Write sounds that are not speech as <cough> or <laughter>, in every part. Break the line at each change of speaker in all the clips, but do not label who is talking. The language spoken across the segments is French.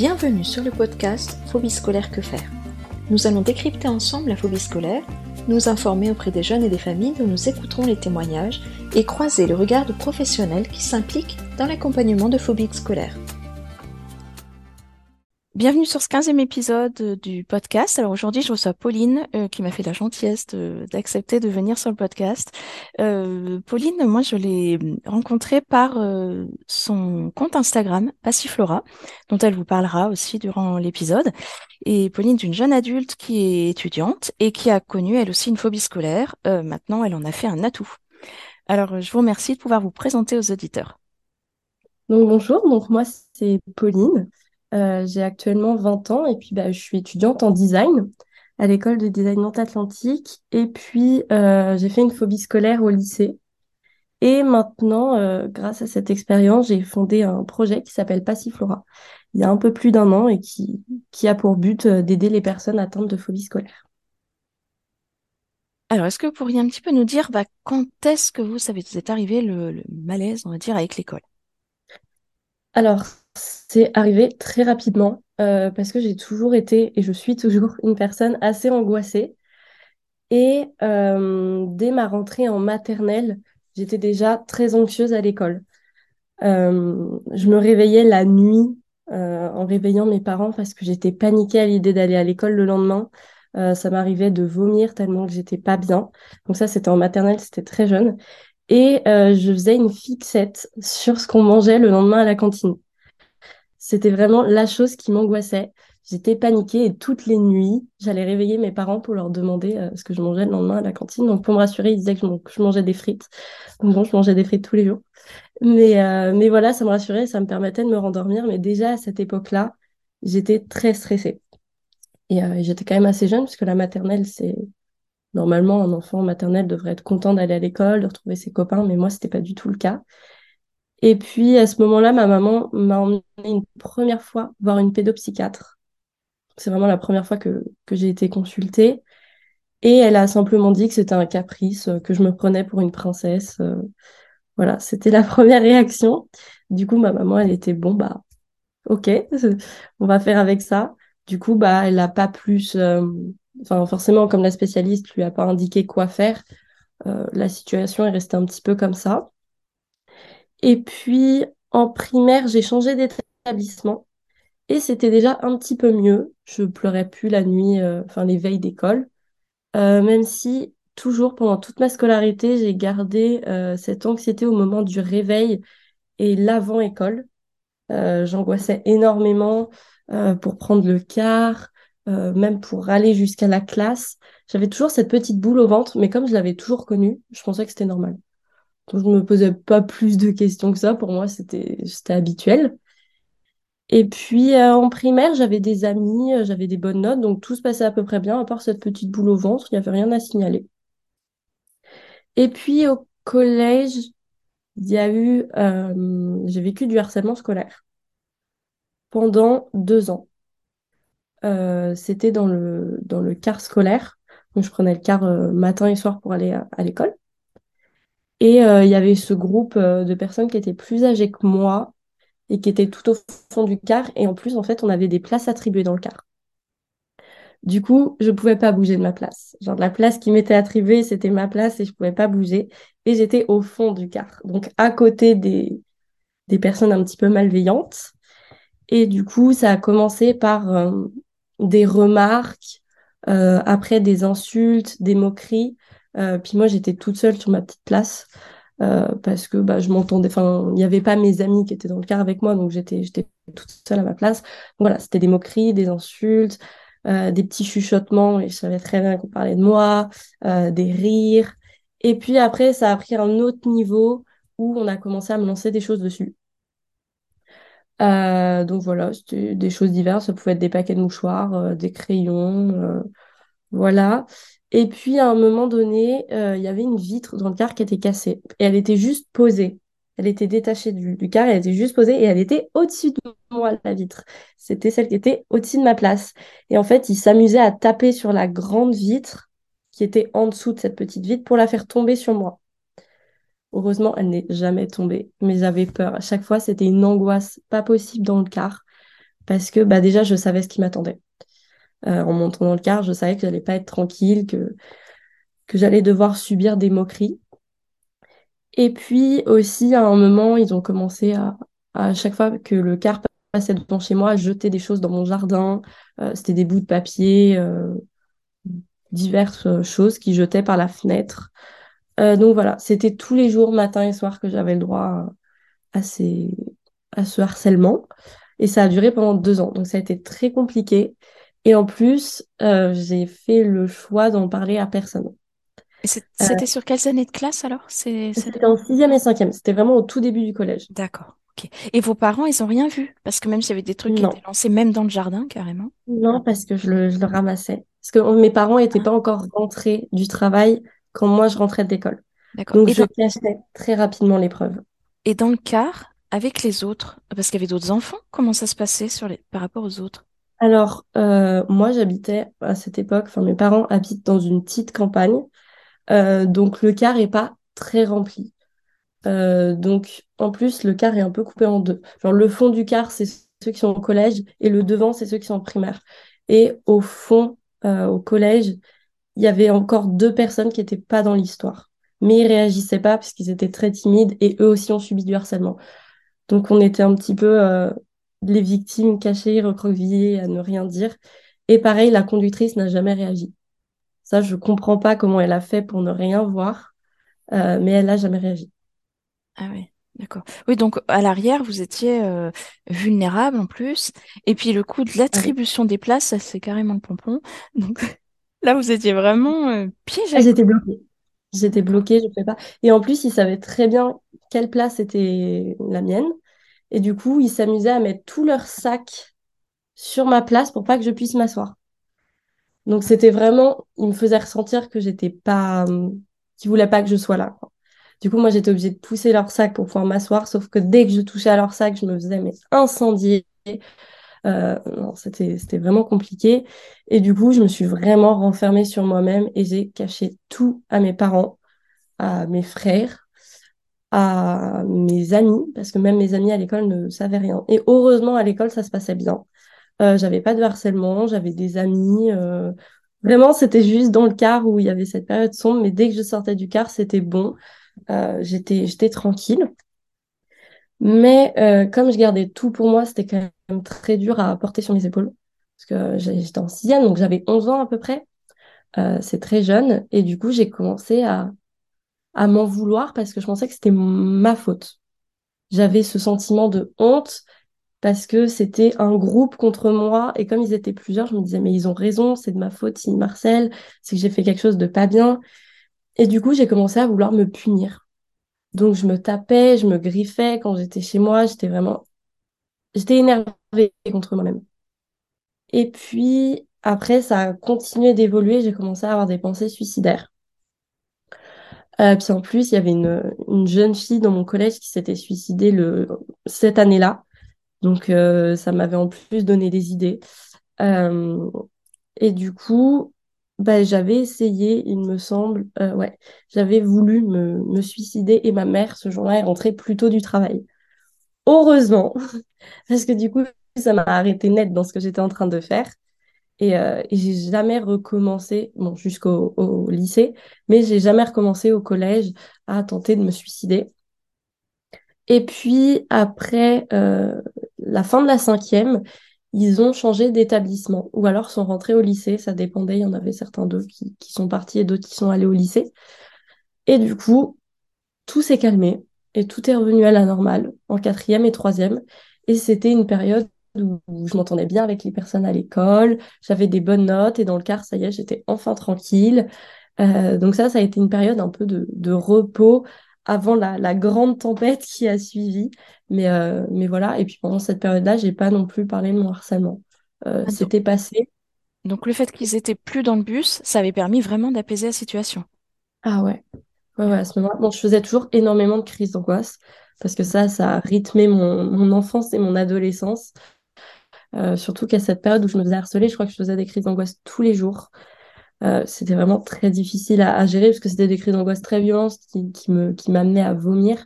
Bienvenue sur le podcast Phobie scolaire que faire. Nous allons décrypter ensemble la phobie scolaire, nous informer auprès des jeunes et des familles dont nous écouterons les témoignages et croiser le regard de professionnels qui s'impliquent dans l'accompagnement de phobies scolaires. Bienvenue sur ce 15e épisode du podcast. Alors aujourd'hui, je reçois Pauline euh, qui m'a fait la gentillesse d'accepter de, venir sur le podcast. Euh, Pauline, moi, je l'ai rencontrée par euh, son compte Instagram, Passiflora, dont elle vous parlera aussi durant l'épisode. Et Pauline est une jeune adulte qui est étudiante et qui a connu elle aussi une phobie scolaire. maintenant, elle en a fait un atout. Alors, je vous remercie de pouvoir vous présenter aux auditeurs.
Donc bonjour, donc moi c'est Pauline. Euh, j'ai actuellement 20 ans et puis bah, je suis étudiante en design à l'école de design Nantes-Atlantique. Et puis, euh, j'ai fait une phobie scolaire au lycée. Et maintenant, euh, grâce à cette expérience, j'ai fondé un projet qui s'appelle Passiflora, il y a un peu plus d'un an et qui, qui a pour but d'aider les personnes atteintes de phobie scolaire.
Alors, est-ce que vous pourriez un petit peu nous dire bah, quand est-ce que vous, savez, vous êtes arrivé le, le malaise, on va dire, avec l'école?
Alors, c'est arrivé très rapidement euh, parce que j'ai toujours été et je suis toujours une personne assez angoissée. Et euh, dès ma rentrée en maternelle, j'étais déjà très anxieuse à l'école. Euh, je me réveillais la nuit en réveillant mes parents parce que j'étais paniquée à l'idée d'aller à l'école le lendemain. ça m'arrivait de vomir tellement que j'étais pas bien. Donc ça, c'était en maternelle, c'était très jeune. Et je faisais une fixette sur ce qu'on mangeait le lendemain à la cantine. C'était vraiment la chose qui m'angoissait. J'étais paniquée et toutes les nuits, j'allais réveiller mes parents pour leur demander euh, ce que je mangeais le lendemain à la cantine. Donc pour me rassurer, ils disaient que je, mangeais des frites. Donc bon, je mangeais des frites tous les jours. Mais, euh, mais voilà, ça me rassurait, ça me permettait de me rendormir. Mais déjà à cette époque-là, j'étais très stressée. Et euh, j'étais quand même assez jeune, puisque la maternelle, c'est normalement un enfant maternel devrait être content d'aller à l'école, de retrouver ses copains, mais moi, c'était pas du tout le cas. Et puis à ce moment-là, ma maman m'a emmenée une première fois voir une pédopsychiatre. C'est vraiment la première fois que, que j'ai été consultée. Et elle a simplement dit que c'était un caprice, euh, que je me prenais pour une princesse. Euh. Voilà, c'était la <laughs> première réaction. Du coup, ma maman, elle était bon, bah, ok, <laughs> on va faire avec ça. Du coup, bah, elle n'a pas plus. Euh, enfin, forcément, comme la spécialiste lui a pas indiqué quoi faire, la situation est restée un petit peu comme ça. Et puis, en primaire, j'ai changé d'établissement. Et c'était déjà un petit peu mieux. Je pleurais plus la nuit, euh, enfin les veilles d'école. Euh, même si, toujours pendant toute ma scolarité, j'ai gardé euh, cette anxiété au moment du réveil et l'avant-école. J'angoissais énormément pour prendre le car, même pour aller jusqu'à la classe. J'avais toujours cette petite boule au ventre, mais comme je l'avais toujours connue, je pensais que c'était normal. Donc, je ne me posais pas plus de questions que ça. Pour moi, c'était habituel. Et puis, euh, en primaire, j'avais des amis, euh, j'avais des bonnes notes. Donc, tout se passait à peu près bien, à part cette petite boule au ventre. Il n'y avait rien à signaler. Et puis, au collège, il y a eu... Euh, j'ai vécu du harcèlement scolaire pendant deux ans. c'était dans le, dans le car scolaire. Donc, je prenais le car matin et soir pour aller à l'école. Et euh, il y avait ce groupe euh, de personnes qui étaient plus âgées que moi et qui étaient tout au fond du car. Et en plus, en fait, on avait des places attribuées dans le car. Du coup, je ne pouvais pas bouger de ma place. Genre, la place qui m'était attribuée, c'était ma place et je ne pouvais pas bouger. Et j'étais au fond du car, donc à côté des, des personnes un petit peu malveillantes. Et du coup, ça a commencé par euh, des remarques, après des insultes, des moqueries. Euh, puis moi, j'étais toute seule sur ma petite place euh, parce que bah, je m'entendais. Enfin, il n'y avait pas mes amis qui étaient dans le car avec moi, donc j'étais, toute seule à ma place. voilà, c'était des moqueries, des insultes, euh, des petits chuchotements, et je savais très bien qu'on parlait de moi, des rires. Et puis après, ça a pris un autre niveau où on a commencé à me lancer des choses dessus. donc voilà, c'était des choses diverses. Ça pouvait être des paquets de mouchoirs, des crayons, voilà. Et puis, à un moment donné, euh, il y avait une vitre dans le car qui était cassée. Et elle était juste posée. Elle était détachée du, car, elle était juste posée et elle était au-dessus de moi, la vitre. C'était celle qui était au-dessus de ma place. Et en fait, il s'amusait à taper sur la grande vitre qui était en dessous de cette petite vitre pour la faire tomber sur moi. Heureusement, elle n'est jamais tombée, mais j'avais peur. À chaque fois, c'était une angoisse pas possible dans le car parce que bah, déjà, je savais ce qui m'attendait. Euh, en montant dans le car, je savais que j'allais pas être tranquille, que, que j'allais devoir subir des moqueries. Et puis aussi, à un moment, ils ont commencé à, à chaque fois que le car passait devant chez moi, à jeter des choses dans mon jardin. Euh, C'était des bouts de papier, euh, diverses choses qu'ils jetaient par la fenêtre. Donc voilà, c'était tous les jours, matin et soir, que j'avais le droit à, ces, à ce harcèlement. Et ça a duré pendant deux ans. Donc ça a été très compliqué. Et en plus, euh, j'ai fait le choix d'en parler à personne.
Et c'était sur quelles années de classe alors?
C'était en sixième et cinquième. C'était vraiment au tout début du collège.
D'accord. Et vos parents, ils ont rien vu? Parce que même s'il y avait des trucs qui étaient lancés, même dans le jardin, carrément?
non, parce que je le, je le ramassais. Parce que mes parents n'étaient
Ah,
pas encore rentrés du travail quand moi je rentrais de l'école. Donc
Et
je
dans,
cachais très rapidement l'épreuve.
et dans le car, avec les autres, parce qu'il y avait d'autres enfants, comment ça se passait sur les... par rapport aux autres?
Alors, euh, moi j'habitais à cette époque, enfin mes parents habitent dans une petite campagne, euh, donc le car est pas très rempli. Euh, donc, en plus, le car est un peu coupé en deux. Genre, le fond du car, c'est ceux qui sont au collège et le devant, c'est ceux qui sont en primaire. Et au fond, au collège, il y avait encore deux personnes qui n'étaient pas dans l'histoire. Mais ils réagissaient pas parce qu'ils étaient très timides et eux aussi ont subi du harcèlement. Donc, on était un petit peu les victimes cachées, recroquevillées, à ne rien dire. Et pareil, la conductrice n'a jamais réagi. Ça, je comprends pas comment elle a fait pour ne rien voir, euh, mais elle n'a jamais réagi.
Ah oui, d'accord. Oui, donc à l'arrière, vous étiez euh, vulnérable en plus. Et puis le coup de
Ah oui.
l'attribution des places, ça c'est carrément le pompon. <laughs> Donc là, vous étiez vraiment euh,
Ah,
piégé, quoi.
j'étais bloquée. J'étais bloquée, je ne pouvais pas. Et en plus, il savait très bien quelle place était la mienne. Et du coup, ils s'amusaient à mettre tout leur sac sur ma place pour pas que je puisse m'asseoir. Donc, c'était vraiment, ils me faisaient ressentir que j'étais pas, euh, qu'ils voulaient pas que je sois là. Du coup, moi, j'étais obligée de pousser leur sac pour pouvoir m'asseoir. Sauf que dès que je touchais à leur sac, je me faisais incendier. Euh, c'était, c'était vraiment compliqué. Et du coup, je me suis vraiment renfermée sur moi-même et j'ai caché tout à mes parents, à mes frères à mes amis, parce que même mes amis à l'école ne savaient rien. Et heureusement, à l'école, ça se passait bien. Euh, j'avais pas de harcèlement, j'avais des amis. euh, Vraiment, c'était juste dans le car où il y avait cette période sombre, mais dès que je sortais du car, c'était bon. Euh, j'étais, j'étais tranquille. Mais euh, comme je gardais tout pour moi, c'était quand même très dur à porter sur mes épaules. Parce que j'ai- j'étais en sixième, donc j'avais 11 ans à peu près. Euh, c'est très jeune. Et du coup, j'ai commencé à, à m'en vouloir parce que je pensais que c'était ma faute. J'avais ce sentiment de honte parce que c'était un groupe contre moi et comme ils étaient plusieurs, je me disais mais ils ont raison, c'est de ma faute me harcèlent, c'est que j'ai fait quelque chose de pas bien. Et du coup, j'ai commencé à vouloir me punir. Donc je me tapais, je me griffais quand j'étais chez moi, j'étais vraiment j'étais énervée contre moi-même. Et puis après ça a continué d'évoluer, j'ai commencé à avoir des pensées suicidaires. Euh, puis en plus, il y avait une, une jeune fille dans mon collège qui s'était suicidée le, cette année-là. Donc, euh, ça m'avait en plus donné des idées. Euh, et du coup, bah, j'avais essayé, il me semble, ouais, j'avais voulu me, me suicider et ma mère, ce jour-là, est rentrée plus tôt du travail. Heureusement, <laughs> parce que du coup, ça m'a arrêté net dans ce que j'étais en train de faire. Et, euh, j'ai jamais recommencé, bon, jusqu'au au lycée, mais j'ai jamais recommencé au collège à tenter de me suicider. Et puis après euh, la fin de la cinquième, ils ont changé d'établissement ou alors sont rentrés au lycée, ça dépendait, il y en avait certains d'eux qui sont partis et d'autres qui sont allés au lycée. Et du coup, tout s'est calmé et tout est revenu à la normale en quatrième et troisième. Et c'était une période où, je m'entendais bien avec les personnes à l'école, j'avais des bonnes notes et dans le car, ça y est, j'étais enfin tranquille. Euh, donc ça, ça a été une période un peu de, de repos avant la, la grande tempête qui a suivi. Mais, euh, mais voilà, et puis pendant cette période-là, j'ai pas non plus parlé de mon harcèlement. Euh,
Ah,
c'était passé.
donc le fait qu'ils étaient plus dans le bus, ça avait permis vraiment d'apaiser la situation.
Ah ouais, ouais, ouais, à ce moment-là. Bon, je faisais toujours énormément de crises d'angoisse parce que ça, ça a rythmé mon, mon enfance et mon adolescence. Euh, surtout qu'à cette période où je me faisais harceler, je crois que je faisais des crises d'angoisse tous les jours. Euh, c'était vraiment très difficile à, gérer parce que c'était des crises d'angoisse très violentes qui, qui me, qui m'amenaient à vomir.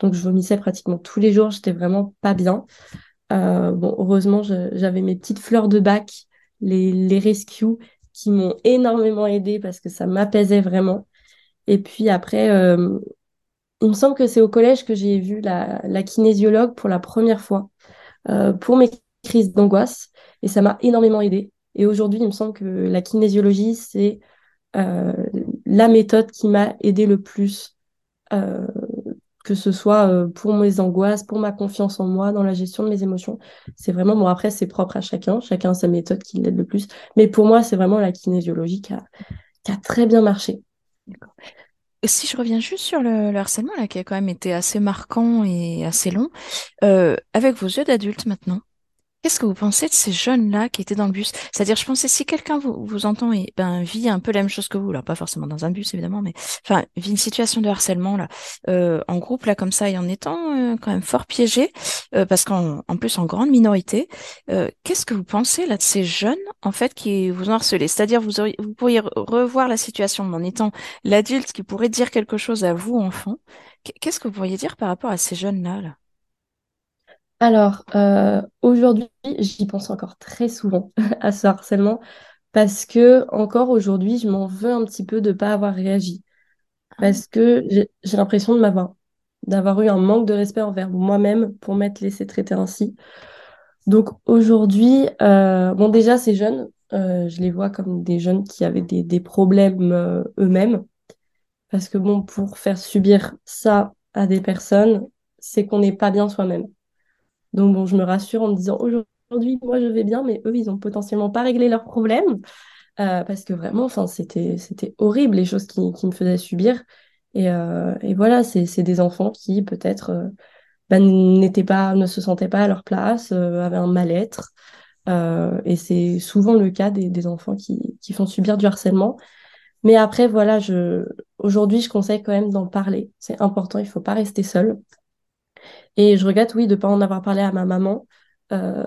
Donc je vomissais pratiquement tous les jours, j'étais vraiment pas bien. Euh, bon, heureusement, j'avais mes petites fleurs de bac, les, les rescues, qui m'ont énormément aidée parce que ça m'apaisait vraiment. Et puis après, il me semble que c'est au collège que j'ai vu la, kinésiologue pour la première fois pour mes crises d'angoisse et ça m'a énormément aidée. Et aujourd'hui, il me semble que la kinésiologie, c'est euh, la méthode qui m'a aidée le plus, euh, que ce soit euh, pour mes angoisses, pour ma confiance en moi, dans la gestion de mes émotions. C'est vraiment, bon, après, c'est propre à chacun, chacun a sa méthode qui l'aide le plus. Mais pour moi, c'est vraiment la kinésiologie qui a, très bien marché.
Si je reviens juste sur le, le harcèlement, là, qui a quand même été assez marquant et assez long, avec vos yeux d'adulte maintenant, Qu'est-ce que vous pensez de ces jeunes-là qui étaient dans le bus? C'est-à-dire, je pensais si quelqu'un vous, vous entend et ben vit un peu la même chose que vous, alors pas forcément dans un bus évidemment, mais enfin vit une situation de harcèlement là, euh, en groupe là comme ça et en étant euh, quand même fort piégé, euh, parce qu'en en plus en grande minorité, euh, qu'est-ce que vous pensez là de ces jeunes en fait qui vous ont harcelé? C'est-à-dire vous auriez, vous pourriez re- revoir la situation en étant l'adulte qui pourrait dire quelque chose à vous enfant. Qu- Qu'est-ce que vous pourriez dire par rapport à ces jeunes-là là?
Alors, euh, aujourd'hui, j'y pense encore très souvent <laughs> à ce harcèlement parce que encore aujourd'hui, je m'en veux un petit peu de ne pas avoir réagi
Ah,
parce que j'ai j'ai l'impression de m'avoir d'avoir eu un manque de respect envers moi-même pour m'être laissé traiter ainsi. Donc aujourd'hui, euh, bon déjà ces jeunes, euh, je les vois comme des jeunes qui avaient des, des problèmes euh, eux-mêmes parce que bon, pour faire subir ça à des personnes, c'est qu'on n'est pas bien soi-même. Donc bon, je me rassure en me disant aujourd'hui, moi je vais bien, mais eux, ils ont potentiellement pas réglé leurs problèmes euh, parce que vraiment, enfin, c'était c'était horrible les choses qui, qui me faisaient subir. Et, euh, et voilà, c'est des enfants qui peut-être bah, n'étaient pas, ne se sentaient pas à leur place, euh, avaient un mal-être. Euh, et c'est souvent le cas des, des enfants qui, qui font subir du harcèlement. Mais après, voilà, je, aujourd'hui, je conseille quand même d'en parler. C'est important, il faut pas rester seul. Et je regrette, oui, de ne pas en avoir parlé à ma maman euh,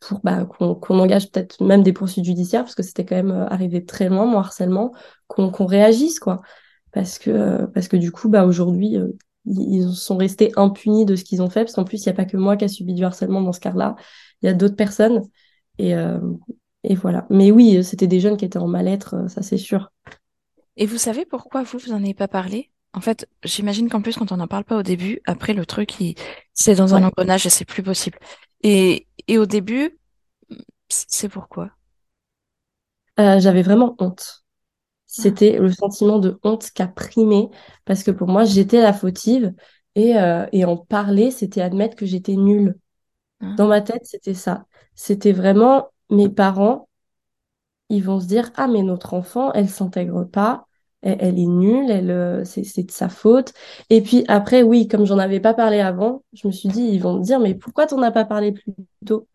pour bah, qu'on engage peut-être même des poursuites judiciaires, parce que c'était quand même euh, arrivé très loin, mon harcèlement, qu'on réagisse, quoi. Parce que, euh, parce que du coup, bah, aujourd'hui, euh, ils sont restés impunis de ce qu'ils ont fait, parce qu'en plus, il n'y a pas que moi qui a subi du harcèlement dans ce cas-là, il y a d'autres personnes. Et, euh, et voilà. Mais oui, c'était des jeunes qui étaient en mal-être, euh, ça c'est sûr.
Et vous savez pourquoi vous, vous en avez pas parlé? En fait, j'imagine qu'en plus, quand on n'en parle pas au début, après, le truc, il... c'est dans un
Ouais.
engrenage et c'est plus possible. Et, et au début, c'est pourquoi?
Euh, j'avais vraiment honte.
Ah,
c'était le sentiment de honte qui a primé parce que pour moi, j'étais la fautive et, euh, et en parler, c'était admettre que j'étais nulle.
ah.
Dans ma tête, c'était ça. C'était vraiment mes parents, ils vont se dire, ah, mais notre enfant, elle s'intègre pas, elle, elle est nulle, elle, euh, c'est, de sa faute. Et puis après, oui, comme j'en avais pas parlé avant, je me suis dit, ils vont me dire, mais pourquoi t'en as pas parlé plus tôt?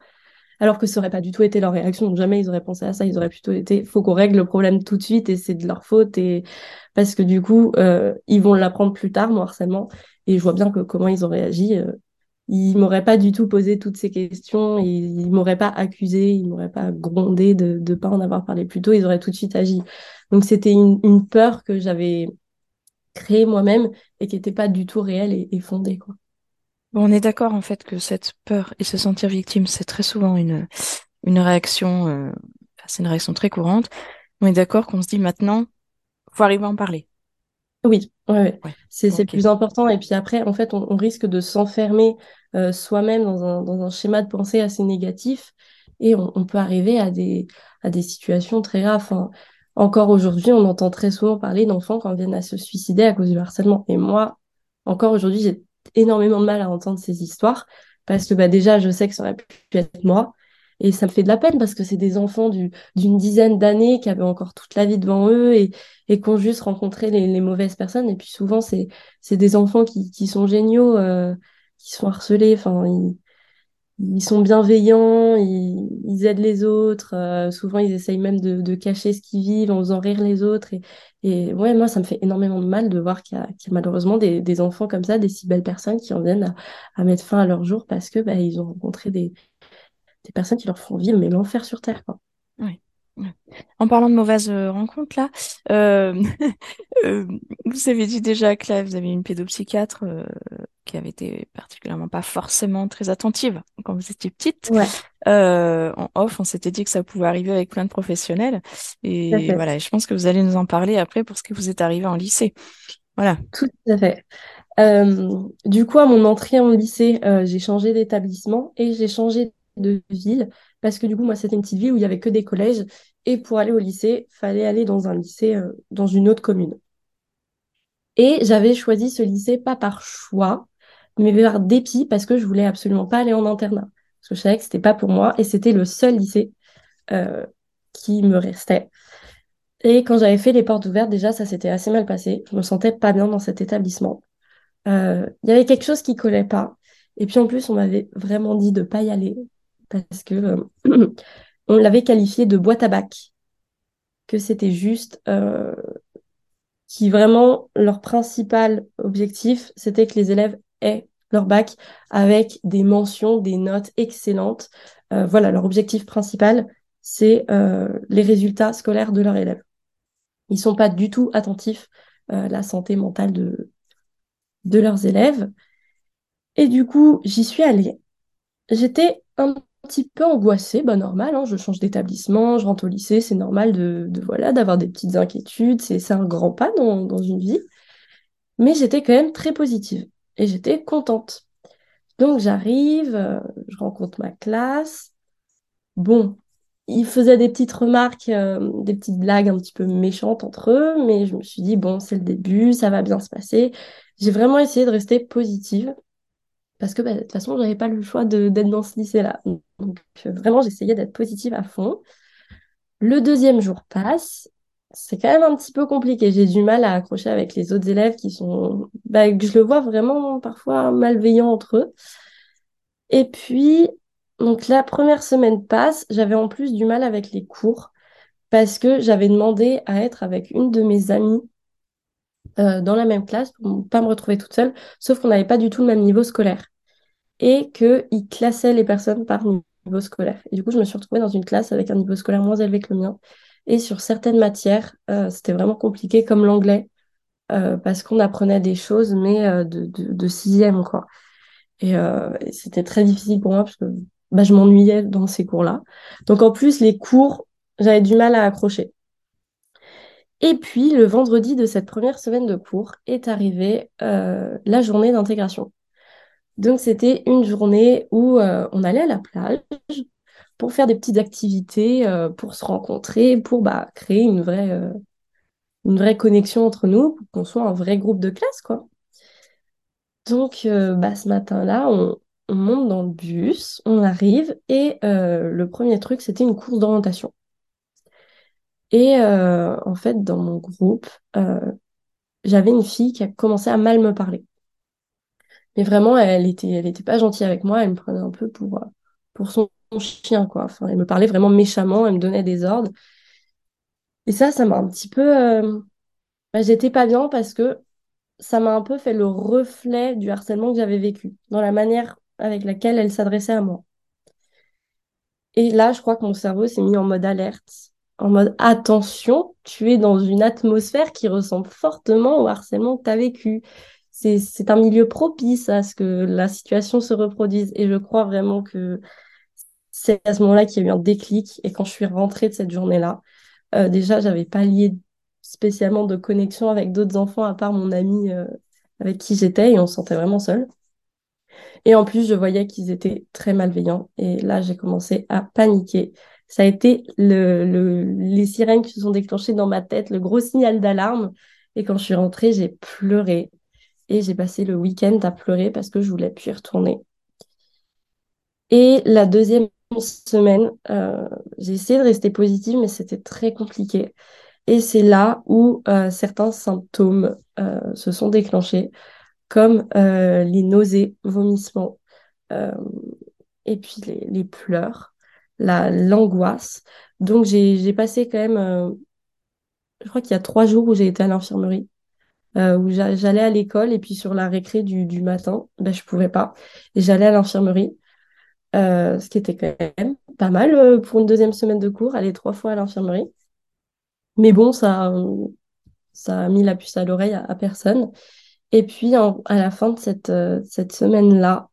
Alors que ça aurait pas du tout été leur réaction. Donc jamais ils auraient pensé à ça. Ils auraient plutôt été, faut qu'on règle le problème tout de suite et c'est de leur faute. Et parce que du coup, euh, ils vont l'apprendre plus tard, mon harcèlement. Et je vois bien que comment ils ont réagi. euh, ils m'auraient pas du tout posé toutes ces questions. Ils, ils m'auraient pas accusé. Ils m'auraient pas grondé de ne pas en avoir parlé plus tôt. Ils auraient tout de suite agi. Donc c'était une, une peur que j'avais créée moi-même et qui n'était pas du tout réelle et, fondée, quoi.
On est d'accord en fait que cette peur et se sentir victime, c'est très souvent une, une réaction, euh, c'est une réaction très courante. On est d'accord qu'on se dit maintenant, faut arriver à en parler.
Oui, ouais, ouais.
Ouais,
C'est, plus important. Et puis après, en fait, on, on risque de s'enfermer euh, soi-même dans un, dans un schéma de pensée assez négatif et on, on peut arriver à des, à des situations très graves. Enfin, encore aujourd'hui, on entend très souvent parler d'enfants ils viennent à se suicider à cause du harcèlement. Et moi, encore aujourd'hui, j'ai énormément de mal à entendre ces histoires parce que bah, déjà, je sais que ça aurait pu être moi. Et ça me fait de la peine parce que c'est des enfants du, d'une dizaine d'années qui avaient encore toute la vie devant eux et et qu'on juste rencontré les, mauvaises personnes. Et puis souvent, c'est, des enfants qui, qui sont géniaux, euh, qui sont harcelés. Enfin, ils, ils sont bienveillants, ils, aident les autres. euh, souvent, ils essayent même de, cacher ce qu'ils vivent en faisant rire les autres. Et, et ouais, moi, ça me fait énormément de mal de voir qu'il y a, malheureusement des, enfants comme ça, des si belles personnes qui en viennent à, à mettre fin à leur jour parce que bah, ils ont rencontré des, des personnes qui leur font vivre mais l'enfer sur Terre, quoi.
Ouais. Ouais. En parlant de mauvaises euh, rencontres là, euh, <laughs> euh, vous avez dit déjà que là vous avez une pédopsychiatre. euh, qui avait été particulièrement pas forcément très attentive quand vous étiez petite.
Ouais,
en off, on s'était dit que ça pouvait arriver avec plein de professionnels. Et voilà, je pense que vous allez nous en parler après pour ce que vous êtes arrivé en lycée. Voilà.
Tout à fait. Du coup, à mon entrée en lycée, j'ai changé d'établissement et j'ai changé de ville parce que du coup, moi, c'était une petite ville où il y avait que des collèges et pour aller au lycée, fallait aller dans un lycée euh, dans une autre commune. Et j'avais choisi ce lycée pas par choix, mais par dépit parce que je voulais absolument pas aller en internat parce que je savais que c'était pas pour moi et c'était le seul lycée euh, qui me restait. Et quand j'avais fait les portes ouvertes, déjà, ça s'était assez mal passé. Je me sentais pas bien dans cet établissement. Euh, Il y avait quelque chose qui collait pas. Et puis en plus, on m'avait vraiment dit de pas y aller parce que euh, <clears throat> on l'avait qualifié de boîte à bac, que c'était juste euh, qui vraiment leur principal objectif, c'était que les élèves aient leur bac avec des mentions, des notes excellentes. Euh, voilà, leur objectif principal, c'est les résultats scolaires de leurs élèves. Ils sont pas du tout attentifs à la santé mentale de, de leurs élèves. Et du coup, j'y suis allée. J'étais un petit peu angoissée, bah normal, hein, je change d'établissement, je rentre au lycée, c'est normal de, voilà d'avoir des petites inquiétudes, c'est un grand pas dans, dans une vie, mais j'étais quand même très positive et j'étais contente. Donc j'arrive, euh, je rencontre ma classe. Bon, ils faisaient des petites remarques, euh, des petites blagues un petit peu méchantes entre eux, mais je me suis dit, bon, c'est le début, ça va bien se passer. J'ai vraiment essayé de rester positive parce que bah, de toute façon, j'avais pas le choix d'être dans ce lycée-là. Donc euh, vraiment, j'essayais d'être positive à fond. Le deuxième jour passe. C'est quand même un petit peu compliqué. J'ai du mal à accrocher avec les autres élèves qui sont, bah, que je le vois vraiment parfois malveillants entre eux. Et puis, donc la première semaine passe, j'avais en plus du mal avec les cours parce que j'avais demandé à être avec une de mes amies euh, dans la même classe pour ne pas me retrouver toute seule, sauf qu'on n'avait pas du tout le même niveau scolaire et qu'ils classaient les personnes par niveau scolaire. Et du coup, je me suis retrouvée dans une classe avec un niveau scolaire moins élevé que le mien. Et sur certaines matières, euh, c'était vraiment compliqué, comme l'anglais, euh, parce qu'on apprenait des choses, mais euh, de, sixième, quoi. Et, c'était très difficile pour moi parce que bah, je m'ennuyais dans ces cours-là. Donc en plus, les cours, j'avais du mal à accrocher. Et puis, le vendredi de cette première semaine de cours est arrivée la journée d'intégration. Donc, c'était une journée où euh, on allait à la plage pour faire des petites activités, euh, pour se rencontrer, pour bah, créer une vraie, euh, une vraie connexion entre nous, pour qu'on soit un vrai groupe de classe, quoi. Donc, bah, ce matin-là, on, on monte dans le bus, on arrive, et le premier truc, c'était une course d'orientation. Et en fait, dans mon groupe, j'avais une fille qui a commencé à mal me parler. Mais vraiment, elle était, elle était pas gentille avec moi, elle me prenait un peu pour, euh, son chien, quoi. Elle me parlait vraiment méchamment, elle me donnait des ordres. Et ça, ça m'a un petit peu... euh, bah, j'étais pas bien parce que ça m'a un peu fait le reflet du harcèlement que j'avais vécu, dans la manière avec laquelle elle s'adressait à moi. Et là, je crois que mon cerveau s'est mis en mode alerte, en mode attention, tu es dans une atmosphère qui ressemble fortement au harcèlement que tu as vécu. C'est, un milieu propice à ce que la situation se reproduise. Et je crois vraiment que c'est à ce moment-là qu'il y a eu un déclic. Et quand je suis rentrée de cette journée-là, euh, déjà, j'avais pas lié spécialement de connexion avec d'autres enfants à part mon ami euh, avec qui j'étais et on se sentait vraiment seul. Et en plus, je voyais qu'ils étaient très malveillants. Et là, j'ai commencé à paniquer. Ça a été le, le- les sirènes qui se sont déclenchées dans ma tête, le gros signal d'alarme. Et quand je suis rentrée, j'ai pleuré. J'ai passé le week-end à pleurer parce que je voulais plus y retourner. Et la deuxième semaine, euh, j'ai essayé de rester positive, mais c'était très compliqué. Et c'est là où euh, certains symptômes euh, se sont déclenchés, comme les nausées, vomissements, et puis les, les pleurs, la, l'angoisse. Donc j'ai, passé quand même, je crois qu'il y a trois jours où j'ai été à l'infirmerie, euh, où j'a- j'allais à l'école et puis sur la récré du, du matin, ben, je pouvais pas. Et j'allais à l'infirmerie, euh, ce qui était quand même pas mal euh, pour une deuxième semaine de cours, aller trois fois à l'infirmerie. Mais bon, ça, ça a mis la puce à l'oreille à, à personne. Et puis, à la fin de cette, euh, cette semaine-là,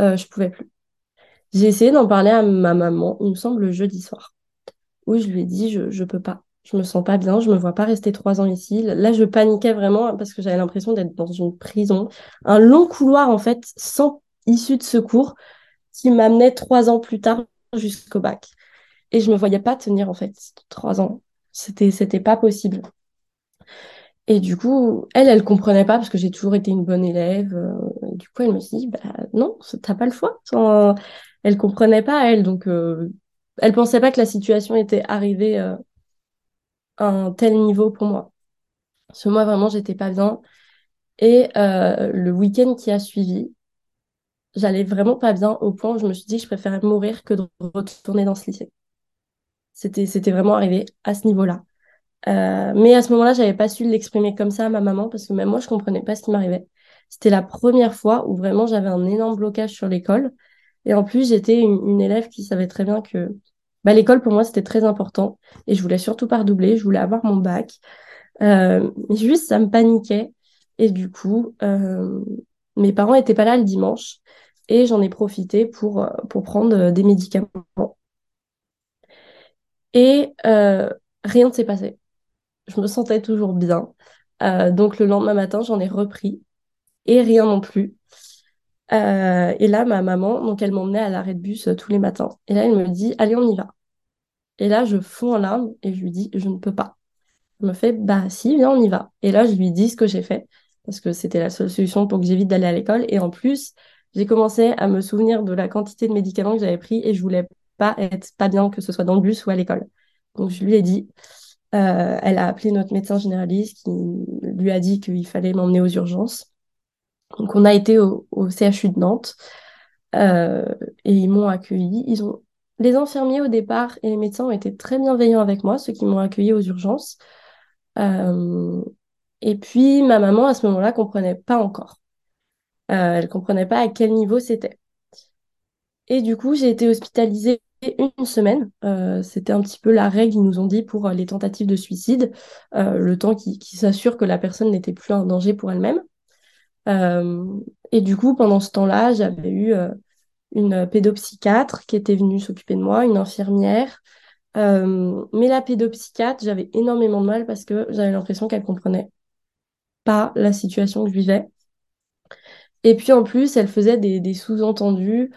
euh, je pouvais plus. J'ai essayé d'en parler à ma maman, il me semble, le jeudi soir, où je lui ai dit, je ne peux pas. Je me sens pas bien, je me vois pas rester trois ans ici. Là, je paniquais vraiment parce que j'avais l'impression d'être dans une prison. Un long couloir, en fait, sans issue de secours, qui m'amenait trois ans plus tard jusqu'au bac. Et je me voyais pas tenir, en fait, trois ans. C'était, c'était pas possible. Et du coup, elle, elle comprenait pas parce que j'ai toujours été une bonne élève. Euh, du coup, elle me dit, bah non, t'as pas le choix. Elle comprenait pas, elle. Donc, euh, elle pensait pas que la situation était arrivée euh, un tel niveau pour moi. Parce que moi, vraiment, j'étais pas bien. Et le week-end qui a suivi, j'allais vraiment pas bien au point où je me suis dit que je préférais mourir que de retourner dans ce lycée. C'était, c'était vraiment arrivé à ce niveau-là. Euh, mais à ce moment-là, j'avais pas su l'exprimer comme ça à ma maman parce que même moi, je comprenais pas ce qui m'arrivait. C'était la première fois où vraiment j'avais un énorme blocage sur l'école. Et en plus, j'étais une, élève qui savait très bien que bah, l'école, pour moi, c'était très important. Et je voulais surtout pas redoubler. Je voulais avoir mon bac. Euh, juste, ça me paniquait. Et du coup, euh, mes parents étaient pas là le dimanche. Et j'en ai profité pour, pour prendre des médicaments. Et rien ne s'est passé je me sentais toujours bien. Euh, donc le lendemain matin, j'en ai repris et rien non plus. Euh, et là, ma maman, donc elle m'emmenait à l'arrêt de bus euh, tous les matins. Et là, elle me dit, allez, on y va. Et là, je fonds en larmes et je lui dis, je ne peux pas. Elle me fait, bah si, viens, on y va. Et là, je lui dis ce que j'ai fait parce que c'était la seule solution pour que j'évite d'aller à l'école. Et en plus, j'ai commencé à me souvenir de la quantité de médicaments que j'avais pris et je voulais pas être pas bien que ce soit dans le bus ou à l'école. Donc je lui ai dit, euh, elle a appelé notre médecin généraliste qui lui a dit qu'il fallait m'emmener aux urgences. Donc on a été au, CHU de Nantes euh, et ils m'ont accueilli. Les infirmiers au départ et les médecins ont été très bienveillants avec moi, ceux qui m'ont accueilli aux urgences. Euh, et puis ma maman à ce moment-là comprenait pas encore. elle comprenait pas à quel niveau c'était. Et du coup j'ai été hospitalisée une semaine. Euh, c'était un petit peu la règle, ils nous ont dit, pour euh, les tentatives de suicide, euh, le temps qui, qui s'assure que la personne n'était plus un danger pour elle-même. Et du coup, pendant ce temps-là, j'avais eu une pédopsychiatre qui était venue s'occuper de moi, une infirmière. mais la pédopsychiatre, j'avais énormément de mal parce que j'avais l'impression qu'elle comprenait pas la situation que je vivais. Et puis en plus, elle faisait des, sous-entendus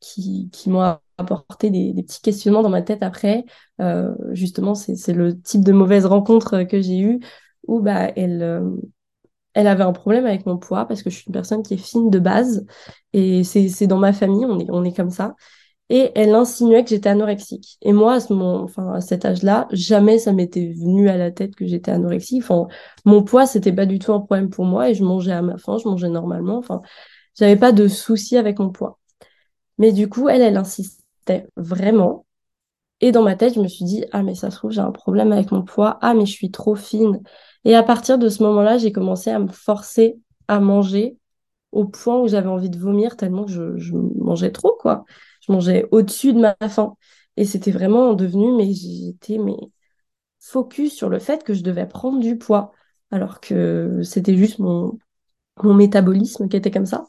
qui, qui m'ont apporté des, petits questionnements dans ma tête après. Euh, justement, c'est le type de mauvaise rencontre que j'ai eue où bah, elle, euh, elle avait un problème avec mon poids parce que je suis une personne qui est fine de base et c'est dans ma famille, on est, on est comme ça. Et elle insinuait que j'étais anorexique. Et moi, à, ce moment, enfin, à cet âge-là, jamais ça m'était venu à la tête que j'étais anorexique. Enfin, mon poids, c'était pas du tout un problème pour moi et je mangeais à ma faim, je mangeais normalement. Enfin, j'avais pas de soucis avec mon poids. Mais du coup, elle, elle insistait vraiment. Et dans ma tête, je me suis dit, ah, mais ça se trouve, j'ai un problème avec mon poids. Ah, mais je suis trop fine. Et à partir de ce moment-là, j'ai commencé à me forcer à manger au point où j'avais envie de vomir tellement que je, mangeais trop, quoi. Je mangeais au-dessus de ma faim. Et c'était vraiment devenu, mais j'étais mais focus sur le fait que je devais prendre du poids, alors que c'était juste mon, mon métabolisme qui était comme ça.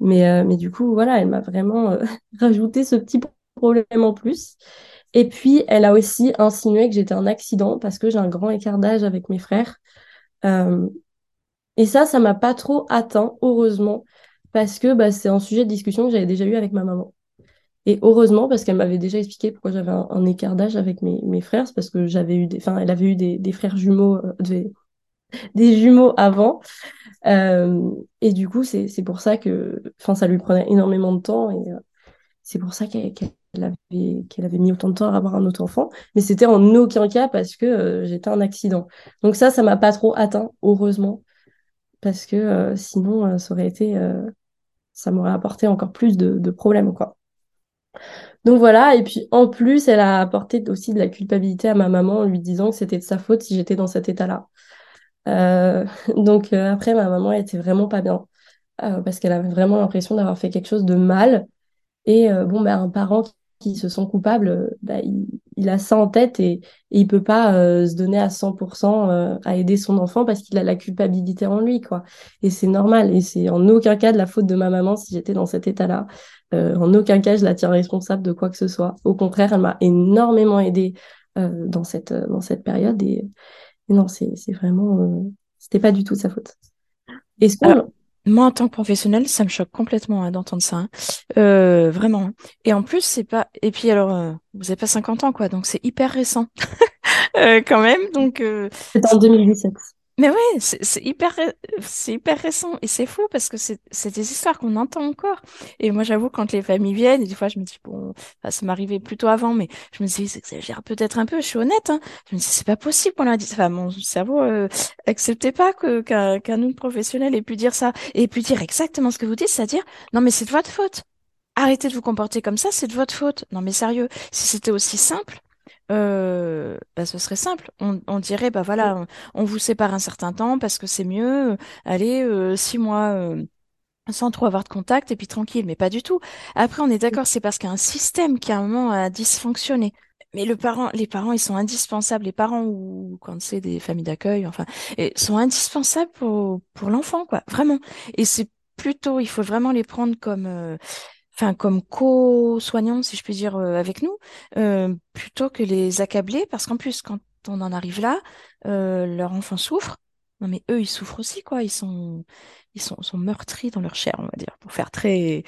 Mais, euh, mais du coup, voilà, elle m'a vraiment euh, <laughs> rajouté ce petit problème en plus. Et puis, elle a aussi insinué que j'étais un accident parce que j'ai un grand écart d'âge avec mes frères. Euh, et ça, ça m'a pas trop atteint, heureusement, parce que bah, c'est un sujet de discussion que j'avais déjà eu avec ma maman. Et heureusement, parce qu'elle m'avait déjà expliqué pourquoi j'avais un, écart d'âge avec mes, frères, c'est parce que j'avais eu des, enfin, elle avait eu des, frères jumeaux, des, <laughs> des jumeaux avant. Euh, et du coup, c'est pour ça que enfin, ça lui prenait énormément de temps. Et euh, c'est pour ça qu'elle qu'elle avait mis autant de temps à avoir un autre enfant. Mais c'était en aucun cas parce que euh, j'étais un accident. Donc ça, ça m'a pas trop atteint, heureusement. Parce que sinon, ça aurait été. ça m'aurait apporté encore plus de, problèmes, quoi. Donc voilà, et puis en plus, elle a apporté aussi de la culpabilité à ma maman en lui disant que c'était de sa faute si j'étais dans cet état-là. Euh, <laughs> donc euh, après, ma maman était vraiment pas bien euh, parce qu'elle avait vraiment l'impression d'avoir fait quelque chose de mal. Et bon, bah, un parent qui se sent coupable, bah, il, a ça en tête et, et il peut pas se donner à 100% à aider son enfant parce qu'il a la culpabilité en lui, quoi. Et c'est normal et c'est en aucun cas de la faute de ma maman si j'étais dans cet état-là. en aucun cas, je la tiens responsable de quoi que ce soit. Au contraire, elle m'a énormément aidée dans cette, dans cette période et, non, c'est vraiment, c'était pas du tout sa faute.
Moi, en tant que professionnel, ça me choque complètement hein, d'entendre ça. Hein. Euh, vraiment. Et en plus, c'est pas. Et puis alors, euh, vous n'avez pas 50 ans, quoi, donc c'est hyper récent <laughs> euh, quand même. Donc.
c'est en 2017.
Mais ouais, c'est hyper, c'est hyper récent et c'est fou parce que c'est des histoires qu'on entend encore. Et moi, j'avoue, quand les familles viennent, et des fois, je me dis, bon, ça m'arrivait plutôt avant, mais je me dis, ça exagère peut-être un peu, je suis honnête. Hein. Je me dis, c'est pas possible qu'on l'a dit. Enfin, mon cerveau euh, pas que qu'un qu'un autre professionnel ait pu dire ça et pu dire exactement ce que vous dites, c'est-à-dire, non, mais c'est de votre faute. Arrêtez de vous comporter comme ça, c'est de votre faute. Non, mais sérieux, si c'était aussi simple, euh, bah, ce serait simple. On, dirait, bah voilà, on, vous sépare un certain temps parce que c'est mieux. Allez, euh, six mois euh, sans trop avoir de contact et puis tranquille. Mais pas du tout. Après, on est d'accord, c'est parce qu'il y a un système qui à un moment a dysfonctionné. Mais le parent, les parents, ils sont indispensables. Les parents ou quand c'est des familles d'accueil, enfin, et sont indispensables pour pour l'enfant, quoi. Vraiment. Et c'est plutôt, il faut vraiment les prendre comme enfin comme co-soignants, si je puis dire, euh, avec nous, euh, plutôt que les accabler, parce qu'en plus, quand on en arrive là, euh, leur enfant souffre. Non, mais eux, ils souffrent aussi, quoi. Ils sont, ils sont, sont meurtris dans leur chair, on va dire, pour faire très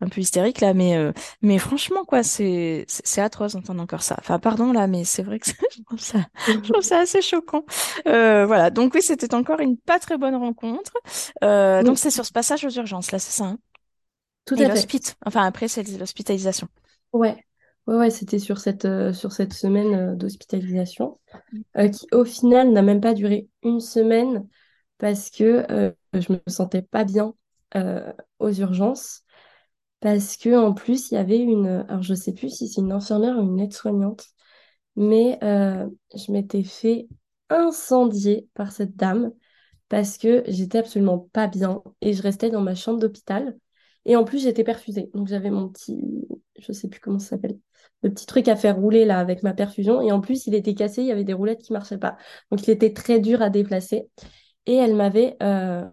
un peu hystérique là, mais mais franchement, quoi, c'est c'est atroce d'entendre encore ça. Enfin, pardon là, mais c'est vrai que <laughs> je trouve ça, je trouve ça assez choquant. voilà. Donc oui, c'était encore une pas très bonne rencontre. Donc c'est sur ce passage aux urgences là, c'est ça. Hein?
Tout à
fait. Enfin, après, c'est l'hospitalisation.
Ouais. Ouais, ouais, c'était sur cette, euh, sur cette semaine euh, d'hospitalisation, mm. euh, qui au final n'a même pas duré une semaine parce que je me sentais pas bien aux urgences. Parce que en plus, il y avait une. Alors, je sais plus si c'est une infirmière ou une aide-soignante, mais je m'étais fait incendier par cette dame parce que j'étais absolument pas bien et je restais dans ma chambre d'hôpital. Et en plus, j'étais perfusée. Donc, j'avais mon petit, je sais plus comment ça s'appelle, le petit truc à faire rouler là avec ma perfusion. Et en plus, il était cassé, il y avait des roulettes qui marchaient pas. Donc, il était très dur à déplacer. Et elle m'avait euh,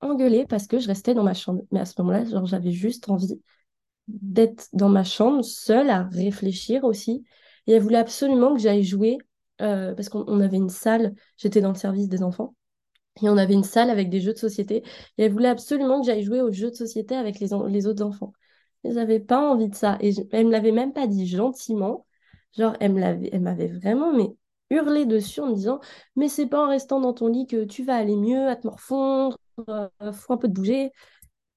engueulée parce que je restais dans ma chambre. Mais à ce moment-là, j'avais juste envie d'être dans ma chambre, seule, à réfléchir aussi. Et elle voulait absolument que j'aille jouer, euh, parce qu'on avait une salle, j'étais dans le service des enfants. Et on avait une salle avec des jeux de société. Et elle voulait absolument que j'aille jouer aux jeux de société avec les, autres enfants. Ils n'avaient pas envie de ça. Et elle ne me l'avait même pas dit gentiment. Genre, elle m'avait vraiment mais, hurlé dessus en me disant Mais c'est pas en restant dans ton lit que tu vas aller mieux, à te morfondre, euh, faut un peu te bouger.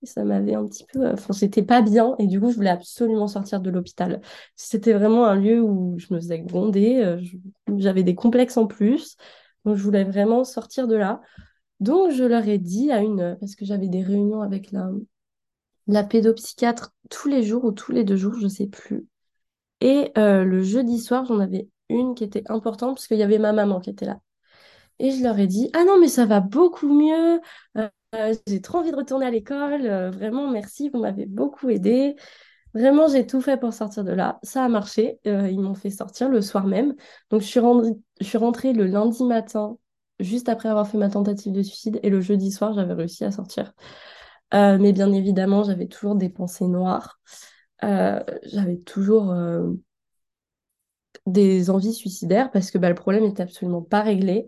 Et ça m'avait un petit peu. Enfin, c'était pas bien. Et du coup, je voulais absolument sortir de l'hôpital. C'était vraiment un lieu où je me faisais gronder. Euh, j'avais des complexes en plus. Donc, je voulais vraiment sortir de là. Donc, je leur ai dit à une, parce que j'avais des réunions avec la, la pédopsychiatre tous les jours ou tous les deux jours, je ne sais plus. Et euh, le jeudi soir, j'en avais une qui était importante parce qu'il y avait ma maman qui était là. Et je leur ai dit, ah non, mais ça va beaucoup mieux. Euh, j'ai trop envie de retourner à l'école. Euh, vraiment, merci, vous m'avez beaucoup aidé. Vraiment, j'ai tout fait pour sortir de là. Ça a marché. Ils m'ont fait sortir le soir même. Donc, je suis rentrée le lundi matin, juste après avoir fait ma tentative de suicide. Et le jeudi soir, j'avais réussi à sortir. Euh, mais bien évidemment, j'avais toujours des pensées noires. Euh, j'avais toujours des envies suicidaires parce que bah, le problème n'était absolument pas réglé.